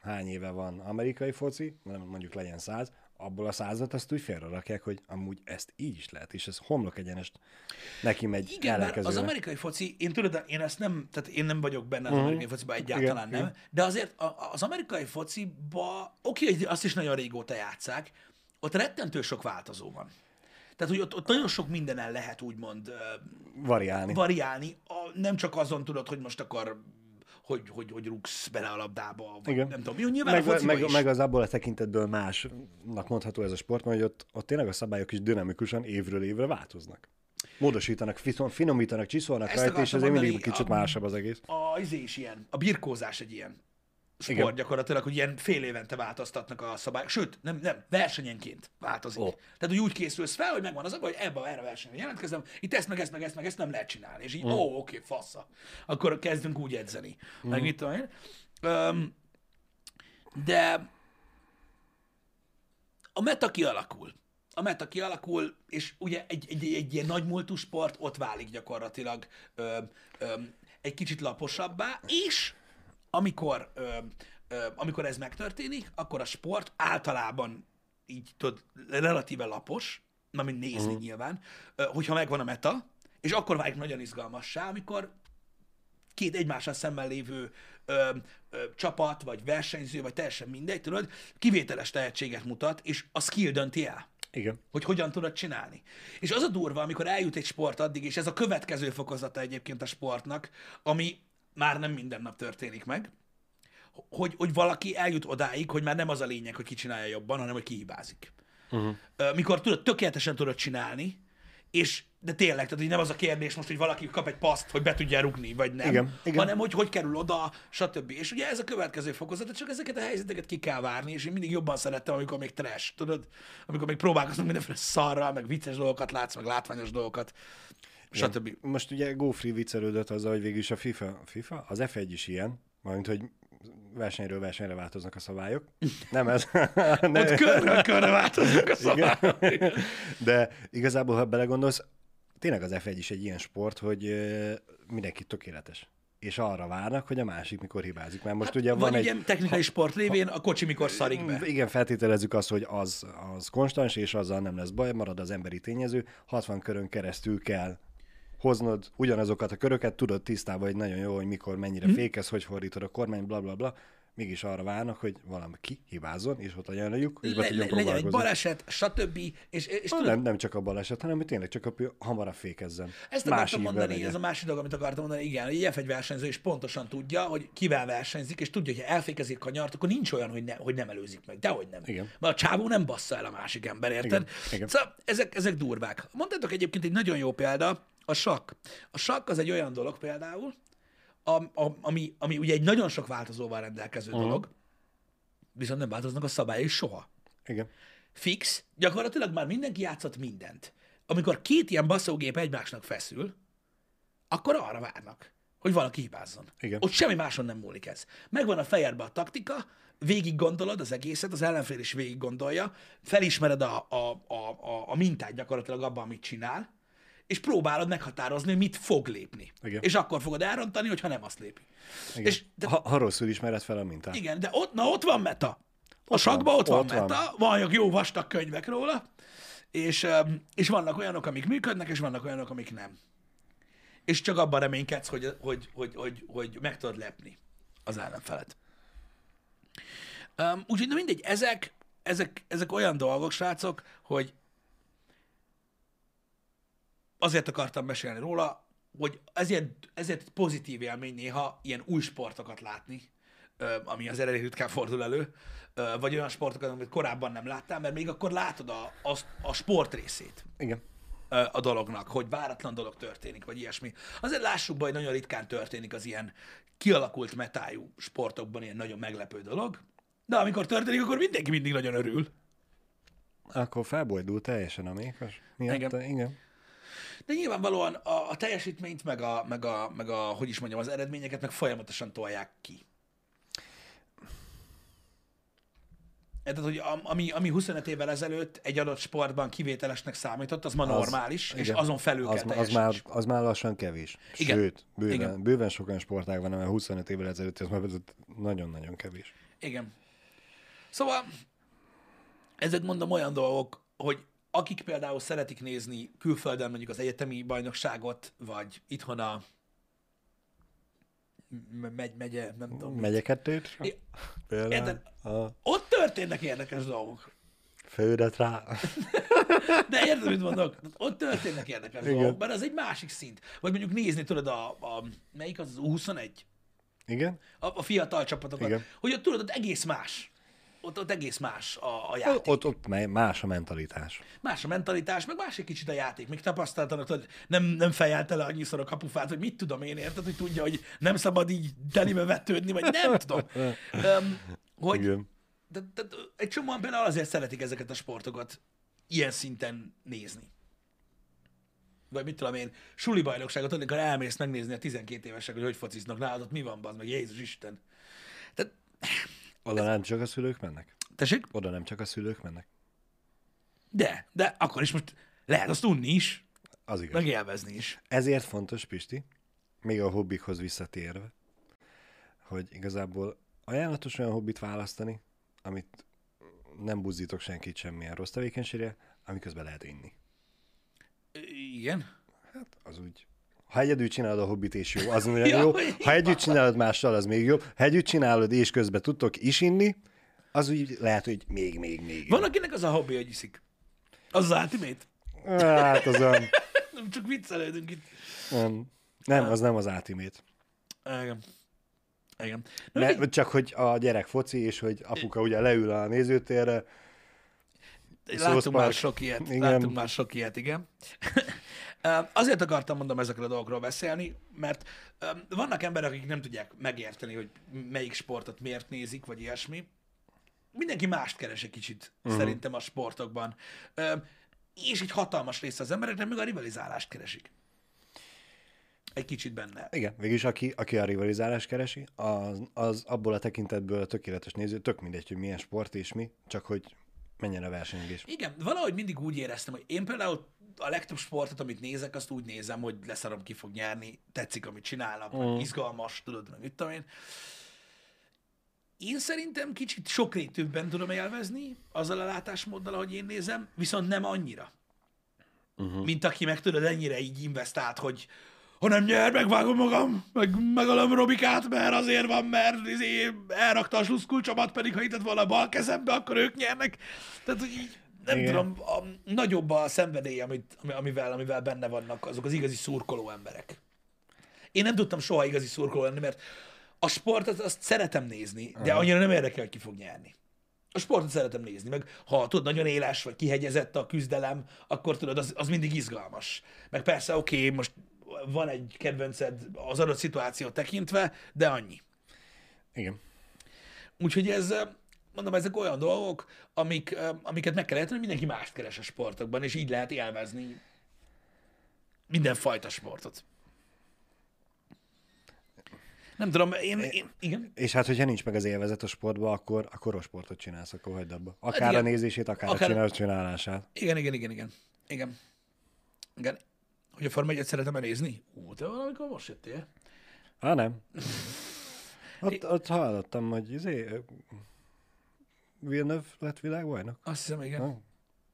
B: hány éve van amerikai foci, mondjuk legyen száz, abból a százat azt úgy félrerakják, hogy amúgy ezt így is lehet, és ez homlok egyenest. Neki megy
A: Igen, mert az amerikai foci, én tudod, én ezt nem, tehát én nem vagyok benne az amerikai fociban, egyáltalán
B: Igen,
A: nem, de azért az amerikai fociba, oké, hogy azt is nagyon régóta játszák, ott rettentő sok változó van. Tehát, hogy ott, ott nagyon sok mindenen lehet úgymond
B: Variálni.
A: variálni, a, nem csak azon tudod, hogy most akkor hogy, hogy, hogy rúgsz bele a labdába, vagy
B: Igen.
A: nem tudom. Jó, nyilván a
B: meg,
A: fociba
B: meg,
A: is.
B: meg, az abból a tekintetből másnak mondható ez a sport, mert hogy ott, ott tényleg a szabályok is dinamikusan évről évre változnak. Módosítanak, finom- finomítanak, csiszolnak
A: Ezt
B: rajta, és ezért mindig kicsit
A: a-
B: másabb az egész.
A: a izé is ilyen, a birkózás egy ilyen sport
B: Igen.
A: gyakorlatilag, hogy ilyen fél évente változtatnak a szabályok, sőt, nem, nem, versenyenként változik.
B: Ó.
A: Tehát, hogy úgy készülsz fel, hogy megvan az a baj, hogy ebbe erre a versenyre jelentkezem, itt ezt meg ezt meg ezt meg ezt nem lehet csinálni. És így, ó, oké, fassa. Akkor kezdünk úgy edzeni. Meg mit tudom én. Öm, de a meta kialakul. A meta kialakul, és ugye egy, egy, egy ilyen nagy múltú sport ott válik gyakorlatilag ö, ö, egy kicsit laposabbá, és amikor, ö, ö, amikor ez megtörténik, akkor a sport általában így tudod, relatíve lapos, mint nézni uh-huh. nyilván, ö, hogyha megvan a meta, és akkor válik nagyon izgalmassá, amikor két egymással szemben lévő ö, ö, csapat, vagy versenyző, vagy teljesen mindegy, tudod, kivételes tehetséget mutat, és a skill dönti el
B: Igen.
A: hogy hogyan tudod csinálni. És az a durva, amikor eljut egy sport addig, és ez a következő fokozata egyébként a sportnak, ami már nem minden nap történik meg, hogy, hogy valaki eljut odáig, hogy már nem az a lényeg, hogy ki csinálja jobban, hanem hogy kihibázik. Uh-huh. Mikor tudod, tökéletesen tudod csinálni, és de tényleg, tehát hogy nem az a kérdés most, hogy valaki kap egy paszt, hogy be tudja rugni, vagy nem,
B: Igen, igen.
A: hanem hogy hogy kerül oda, stb. És ugye ez a következő fokozat, csak ezeket a helyzeteket ki kell várni, és én mindig jobban szerettem, amikor még trash, tudod? Amikor még próbálkozunk mindenféle szarral, meg vicces dolgokat látsz, meg látványos dolgokat, stb.
B: Most ugye GoFree viccelődött azzal, hogy végül is a FIFA, FIFA, az F1 is ilyen, majd hogy versenyről versenyre változnak a szabályok. Nem ez. ne,
A: Ott körről körre változnak a szabályok.
B: De igazából, ha belegondolsz, tényleg az F1 is egy ilyen sport, hogy mindenki tökéletes. és arra várnak, hogy a másik mikor hibázik. Mert most hát, ugye
A: Van,
B: egy...
A: egy technikai sport révén a kocsi mikor szarik be.
B: Igen, feltételezzük azt, hogy az, az konstans, és azzal nem lesz baj, marad az emberi tényező. 60 körön keresztül kell hoznod ugyanazokat a köröket, tudod tisztában, hogy nagyon jó, hogy mikor, mennyire
A: Mhm.
B: fékez, hogy fordítod a kormány, bla bla bla. Mégis arra várnak, hogy valami ki hibázzon, és ott legyen és be tudjon
A: le, legyen egy baleset, stb. És, és tudod,
B: nem, nem csak a baleset, hanem hogy tényleg csak a hamarabb fékezzen.
A: Ezt
B: Más
A: akartam mondani,
B: legyen.
A: ez a másik dolog, amit akartam mondani, igen, hogy egy F1 versenyző is pontosan tudja, hogy kivel versenyzik, és tudja, hogy ha elfékezik a kanyart, akkor nincs olyan, hogy, ne, hogy nem előzik meg. Dehogy nem.
B: Igen.
A: Mert a csávó nem bassza el a másik ember, érted?
B: Igen, igen.
A: Szóval ezek, ezek durvák. Mondtátok egyébként egy nagyon jó példa, a sakk. A sakk az egy olyan dolog például, a, a, ami, ami ugye egy nagyon sok változóval rendelkező uh-huh. dolog, viszont nem változnak a szabályai soha
B: Igen.
A: fix, gyakorlatilag már mindenki játszott mindent. Amikor két ilyen basszógép egymásnak feszül, akkor arra várnak, hogy valaki hibázzon.
B: Igen.
A: Ott semmi máson nem múlik ez. Megvan a fejedbe a taktika, végig gondolod az egészet, az ellenfél is végig gondolja, felismered a, a, a, a, a mintát gyakorlatilag abban, amit csinál, és próbálod meghatározni, hogy mit fog lépni.
B: Igen.
A: És akkor fogod elrontani, hogyha nem azt lépi.
B: Igen.
A: És de,
B: Ha, ha rosszul ismered fel a mintát.
A: igen, de ott, na ott van meta. A sakban ott van
B: ott van.
A: meta, vannak jó vastag könyvek róla, és, és vannak olyanok, amik működnek, és vannak olyanok, amik nem. És csak abban reménykedsz, hogy, hogy, hogy, hogy, hogy meg tudod lepni az ellenfelet. Um, úgyhogy na mindegy, ezek, ezek, ezek olyan dolgok, srácok, hogy azért akartam mesélni róla, hogy ezért, ezért pozitív élmény néha ilyen új sportokat látni, ami az elég ritkán fordul elő, vagy olyan sportokat, amit korábban nem láttál, mert még akkor látod a, a, a sport részét
B: Igen.
A: a dolognak, hogy váratlan dolog történik, vagy ilyesmi. Azért lássuk be, hogy nagyon ritkán történik az ilyen kialakult metájú sportokban ilyen nagyon meglepő dolog, de amikor történik, akkor mindenki mindig nagyon örül.
B: Akkor felbojdul teljesen a mékos. Miatt,
A: Igen.
B: igen.
A: De nyilvánvalóan a, a teljesítményt, meg a, meg, a, meg a, hogy is mondjam, az eredményeket meg folyamatosan tolják ki. Tehát, hogy am- ami, ami 25 évvel ezelőtt egy adott sportban kivételesnek számított, az ma normális, és
B: igen.
A: azon felül
B: az,
A: kell
B: az, már, az már lassan kevés.
A: Igen.
B: Sőt, bőven,
A: Igen.
B: bőven sokan sportág van, mert 25 évvel ezelőtt ez már nagyon-nagyon kevés.
A: Igen. Szóval ezek mondom olyan dolgok, hogy akik például szeretik nézni külföldön mondjuk az egyetemi bajnokságot, vagy itthon a megy, megye, nem tudom.
B: Megye kettőt?
A: I-
B: Például a
A: Ott történnek érdekes dolgok.
B: fődet rá.
A: De érted, mit mondok? Ott történnek érdekes
B: Igen.
A: dolgok, mert az egy másik szint. Vagy mondjuk nézni, tudod, a, a melyik az, az U21?
B: Igen?
A: A, a fiatal csapatokat.
B: Igen.
A: Hogy ott tudod, ott egész más. Ott, ott egész más a, a játék.
B: Ott, ott más a mentalitás.
A: Más a mentalitás, meg más egy kicsit a játék. Még tapasztaltanak, hogy nem, nem fejelte le annyiszor a kapufát, hogy mit tudom én, érted, hogy tudja, hogy nem szabad így telibe vetődni, vagy nem tudom. Um, hogy
B: Igen.
A: de, de, de, egy csomóan például azért szeretik ezeket a sportokat ilyen szinten nézni. Vagy mit tudom én, suli bajnokságot, amikor elmész megnézni a 12 évesek, hogy hogy fociznak nálad, ott mi van, bazd meg, Jézus Isten. Tehát,
B: Oda nem csak a szülők mennek?
A: tessék?
B: Oda nem csak a szülők mennek?
A: De, de akkor is most lehet azt unni is,
B: Az igaz.
A: meg élvezni is.
B: Ezért fontos, Pisti, még a hobbikhoz visszatérve, hogy igazából ajánlatos olyan hobbit választani, amit nem buzdítok senkit semmilyen rossz tevékenységre, amiközben lehet inni.
A: Igen.
B: Hát az úgy. Ha egyedül csinálod a hobbit és jó, az nagyon
A: Ja,
B: jó. Ha együtt csinálod mással, az még jobb. Ha együtt csinálod és közben tudtok is inni, az úgy lehet, hogy még, még, még.
A: Van, akinek az a hobbi, hogy iszik. Az az ultimate?
B: Hát az a,
A: Nem csak viccelődünk itt.
B: nem, nem, az nem az átimét.
A: Igen. Igen. Na,
B: Ne, csak hogy a gyerek foci, és hogy apuka ugye leül a nézőtérre,
A: láttunk
B: South
A: már sok ilyet.
B: Igen.
A: Láttunk már sok ilyet, igen. Azért akartam mondom ezekről a dolgokról beszélni, mert vannak emberek, akik nem tudják megérteni, hogy melyik sportot miért nézik, vagy ilyesmi. Mindenki mást keres egy kicsit uh-huh. szerintem a sportokban. És egy hatalmas része az embereknek meg a rivalizálást keresik. Egy kicsit benne.
B: Igen, végülis aki, aki a rivalizálást keresi, az, az abból a tekintetből a tökéletes néző, tök mindegy, hogy milyen sport és mi, csak hogy menjen a versengés.
A: Igen, valahogy mindig úgy éreztem, hogy én például a legtöbb sportot, amit nézek, azt úgy nézem, hogy leszarom, ki fog nyerni, tetszik, amit csinálnak, mm. izgalmas, tudod, meg mit tudom én. Én szerintem kicsit sokrétűbben tudom élvezni azzal a látásmóddal, ahogy én nézem, viszont nem annyira. Uh-huh. Mint aki meg tudod ennyire így investált, hogy ha nem nyer, megvágom magam, meg megalom Robikát, mert azért van, mert izé, elrakta a sluszkulcsomat, pedig ha itt volna a bal kezembe, akkor ők nyernek. Tehát, hogy így, nem Igen. tudom, a, nagyobb a szenvedély, amit, amivel, amivel benne vannak azok az igazi szurkoló emberek. Én nem tudtam soha igazi szurkoló lenni, mert a sportot azt szeretem nézni, de Aha. annyira nem érdekel, hogy ki fog nyerni. A sportot szeretem nézni, meg ha tudod, nagyon éles vagy kihegyezett a küzdelem, akkor tudod, az, az mindig izgalmas. Meg persze, oké, okay, most van egy kedvenced az adott szituációt tekintve, de annyi.
B: Igen.
A: Úgyhogy ez, mondom, ezek olyan dolgok, amik, amiket meg kell érteni, hogy mindenki mást keres a sportokban, és így lehet élvezni mindenfajta sportot. Nem tudom, én, én, igen.
B: És hát, hogyha nincs meg az élvezet a sportban, akkor, akkor a sportot csinálsz, akkor hagyd abba. Akár hát a nézését, akár, akár a csinálását.
A: Igen, igen, igen, igen. Igen. Igen. Hogy a Forma 1 szeretem nézni? Ú, te valamikor most jöttél.
B: Há, nem. ott, ott hallottam, hogy izé, Villeneuve lett világbajnok.
A: Azt hiszem, igen. Ha?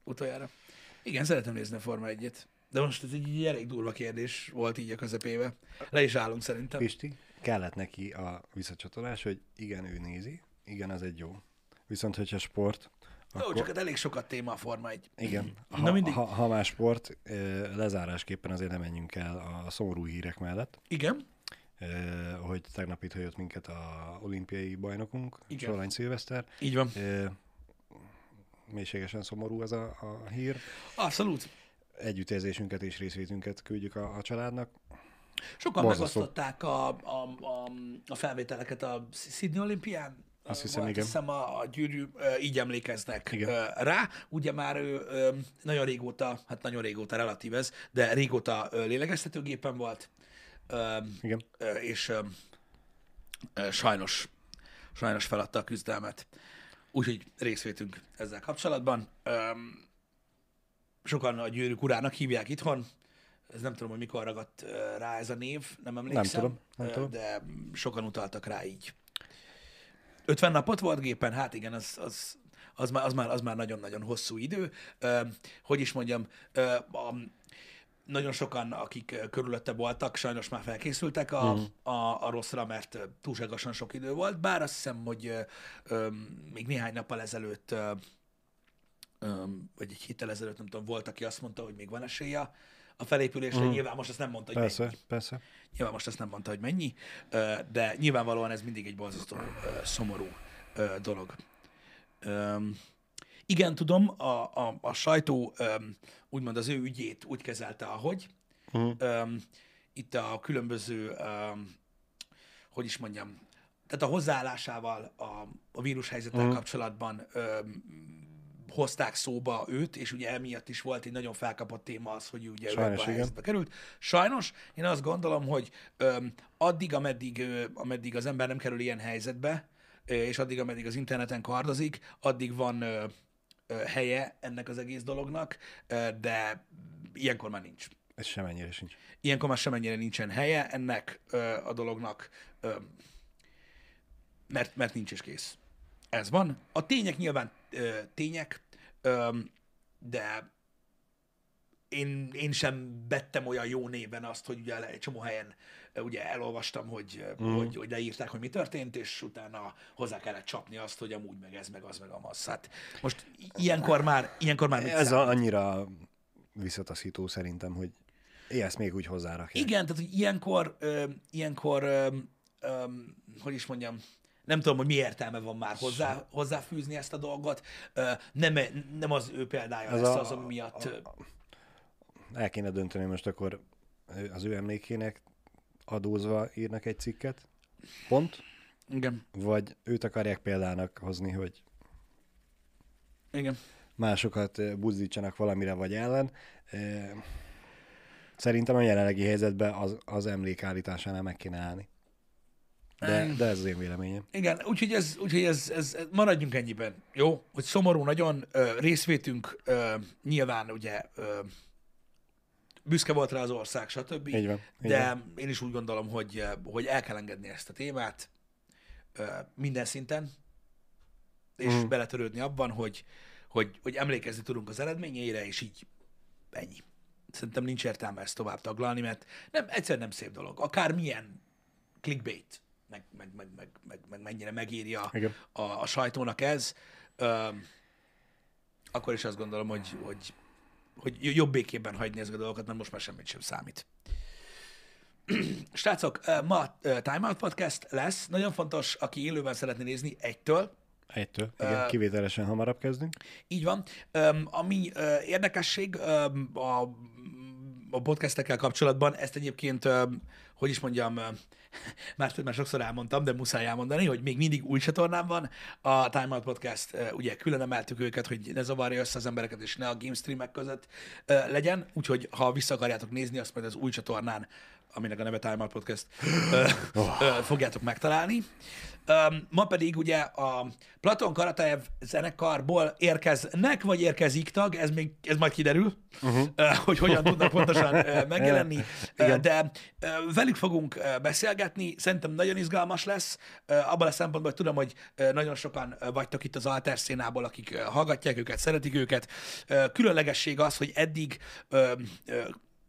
A: Utoljára. Igen, szeretem nézni a Forma 1-et. De most ez egy elég durva kérdés volt így a közepébe. Le is állunk szerintem.
B: Pisti, kellett neki a visszacsatolás, hogy igen, ő nézi, igen, az egy jó. Viszont, hogyha sport,
A: akkor... Jó, csak hát elég sokat téma a Forma egy.
B: Igen. Ha, Na mindig. Ha, ha más sport, lezárásképpen azért nem menjünk el a szomorú hírek mellett.
A: Igen.
B: Hogy tegnap itt jött minket a olimpiai bajnokunk, Igen. Sorány Szilveszter.
A: Így van.
B: Mélységesen szomorú ez a, a hír.
A: Abszolút.
B: Együttérzésünket és részvétünket küldjük a, a családnak.
A: Sokan Borzasztó. megosztották a, a, a, a felvételeket a Sydney olimpián,
B: azt hiszem, igen.
A: hiszem a, a gyűrű így emlékeznek igen. rá. Ugye már ő nagyon régóta, hát nagyon régóta relatív ez, de régóta lélegeztetőgépen volt.
B: Igen.
A: És sajnos, sajnos feladta a küzdelmet. Úgyhogy részvétünk ezzel kapcsolatban. Sokan a gyűrűk urának hívják itthon, ez nem tudom, hogy mikor ragadt rá ez a név, nem emlékszem.
B: Nem tudom, nem tudom.
A: De sokan utaltak rá így. 50 napot volt gépen? Hát igen, az, az, az, már, az, már, az már nagyon-nagyon hosszú idő. Hogy is mondjam, a, nagyon sokan, akik körülötte voltak, sajnos már felkészültek a, mm. a, a rosszra, mert túlságosan sok idő volt, bár azt hiszem, hogy ö, még néhány nappal ezelőtt, ö, ö, vagy egy héttel ezelőtt, nem tudom, volt, aki azt mondta, hogy még van esélye a felépülésre. Mm. Nyilván most azt nem mondta, hogy
B: persze,
A: mennyi.
B: Persze,
A: Nyilván most azt nem mondta, hogy mennyi, de nyilvánvalóan ez mindig egy borzasztó szomorú dolog. Igen, tudom, a, a, a sajtó úgymond az ő ügyét úgy kezelte, ahogy. Mm. Itt a különböző, hogy is mondjam, tehát a hozzáállásával a, a vírushelyzettel mm. kapcsolatban hozták szóba őt, és ugye emiatt is volt egy nagyon felkapott téma az, hogy ugye Sajnos, ő a került. Sajnos én azt gondolom, hogy öm, addig, ameddig, ö, ameddig az ember nem kerül ilyen helyzetbe, ö, és addig, ameddig az interneten kardozik, addig van ö, ö, helye ennek az egész dolognak, ö, de ilyenkor már nincs.
B: Ez semennyire sincs.
A: Ilyenkor már semennyire nincsen helye ennek ö, a dolognak, ö, mert, mert nincs is kész. Ez van. A tények nyilván ö, tények, ö, de én, én sem bettem olyan jó néven azt, hogy ugye egy csomó helyen ugye elolvastam, hogy, mm. hogy, hogy leírták, hogy mi történt, és utána hozzá kellett csapni azt, hogy amúgy meg ez, meg az, meg a massz. Hát most ilyenkor már, ilyenkor már
B: Ez számít? annyira visszataszító szerintem, hogy ezt még úgy hozzárakják.
A: Igen, tehát hogy ilyenkor, ö, ilyenkor ö, ö, hogy is mondjam, nem tudom, hogy mi értelme van már hozzá, hozzáfűzni ezt a dolgot. Nem, nem az ő példája Ez lesz a, az, ami miatt... A, a,
B: el kéne dönteni most akkor az ő emlékének adózva írnak egy cikket, pont.
A: Igen.
B: Vagy őt akarják példának hozni, hogy
A: Igen.
B: másokat buzdítsanak valamire vagy ellen. Szerintem a jelenlegi helyzetben az, az emlék állításánál meg kéne állni. De, de ez az én véleményem.
A: Igen, úgyhogy, ez, úgyhogy ez, ez, ez, maradjunk ennyiben, jó? Hogy szomorú nagyon, ö, részvétünk ö, nyilván ugye ö, büszke volt rá az ország, stb.
B: Így van, így
A: de
B: van.
A: én is úgy gondolom, hogy, hogy el kell engedni ezt a témát ö, minden szinten, és
B: Mhm.
A: beletörődni abban, hogy, hogy, hogy emlékezni tudunk az eredményeire, és így ennyi. Szerintem nincs értelme ezt tovább taglalni, mert nem, egyszer nem szép dolog. Akár milyen clickbait, meg, meg, meg, meg, meg, meg mennyire megéri a, a, a sajtónak ez, ö, akkor is azt gondolom, hogy, hogy, hogy jobb békében hagyni ezeket a dolgokat, mert most már semmit sem számít. Srácok, ma Time Out Podcast lesz. Nagyon fontos, aki élőben szeretné nézni, egytől.
B: Egytől. Igen, kivételesen hamarabb kezdünk.
A: Így van. Öm, ami ö, érdekesség öm, a, a podcastekkel kapcsolatban, ezt egyébként, öm, hogy is mondjam, öm, már, már sokszor elmondtam, de muszáj elmondani, hogy még mindig új csatornám van. A Time Out Podcast, ugye külön emeltük őket, hogy ne zavarja össze az embereket, és ne a game streamek között legyen. Úgyhogy, ha vissza akarjátok nézni, azt majd az új csatornán, aminek a neve Time Out Podcast, ö, fogjátok megtalálni. Ma pedig ugye a Platon Karataev zenekarból érkeznek, vagy érkezik tag, ez még ez majd kiderül, uh-huh. hogy hogyan tudnak pontosan megjelenni, Ö, de velük fogunk beszélgetni, szerintem nagyon izgalmas lesz, abban a szempontból, hogy tudom, hogy nagyon sokan vagytok itt az alter szénából, akik hallgatják őket, szeretik őket. Különlegesség az, hogy eddig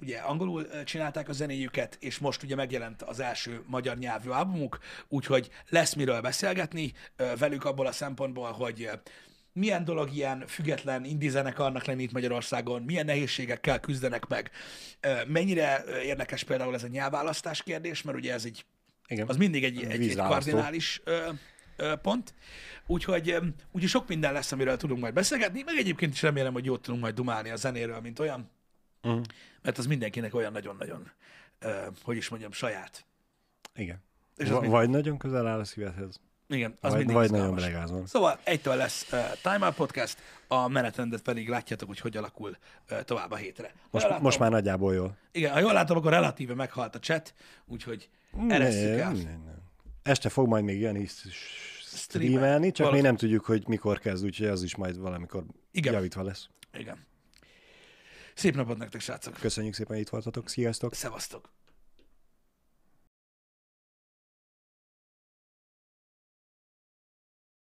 A: ugye angolul csinálták a zenéjüket, és most ugye megjelent az első magyar nyelvű albumuk, úgyhogy lesz miről beszélgetni velük abból a szempontból, hogy milyen dolog ilyen független indie zenekarnak lenni itt Magyarországon, milyen nehézségekkel küzdenek meg, mennyire érdekes például ez a nyelvválasztás kérdés, mert ugye ez egy
B: Igen.
A: az mindig egy, egy, egy kardinális pont. Úgyhogy, úgyhogy sok minden lesz, amiről tudunk majd beszélgetni, meg egyébként is remélem, hogy jót tudunk majd dumálni a zenéről, mint olyan,
B: Uh-huh.
A: Mert az mindenkinek olyan nagyon-nagyon, hogy is mondjam, saját.
B: Igen.
A: És mind-
B: vagy nagyon közel áll a szívedhez,
A: Igen, az
B: vagy,
A: mindig
B: vagy nagyon belegázol.
A: Szóval egytől lesz uh, Time Out Podcast, a menetrendet pedig látjátok, hogy hogy alakul uh, tovább a hétre. Ha
B: Most,
A: látom,
B: most már nagyjából jól.
A: Igen, ha jól látom, akkor relatíve meghalt a chat, úgyhogy eresszük el.
B: Nem, nem. Este fog majd még Jani is
A: Streamelni.
B: csak
A: Valószínű.
B: még nem tudjuk, hogy mikor kezd, úgyhogy az is majd valamikor
A: Igen.
B: javítva lesz.
A: Igen. Szép napot nektek, srácok!
B: Köszönjük szépen, itt voltatok. Sziasztok!
A: Szevasztok!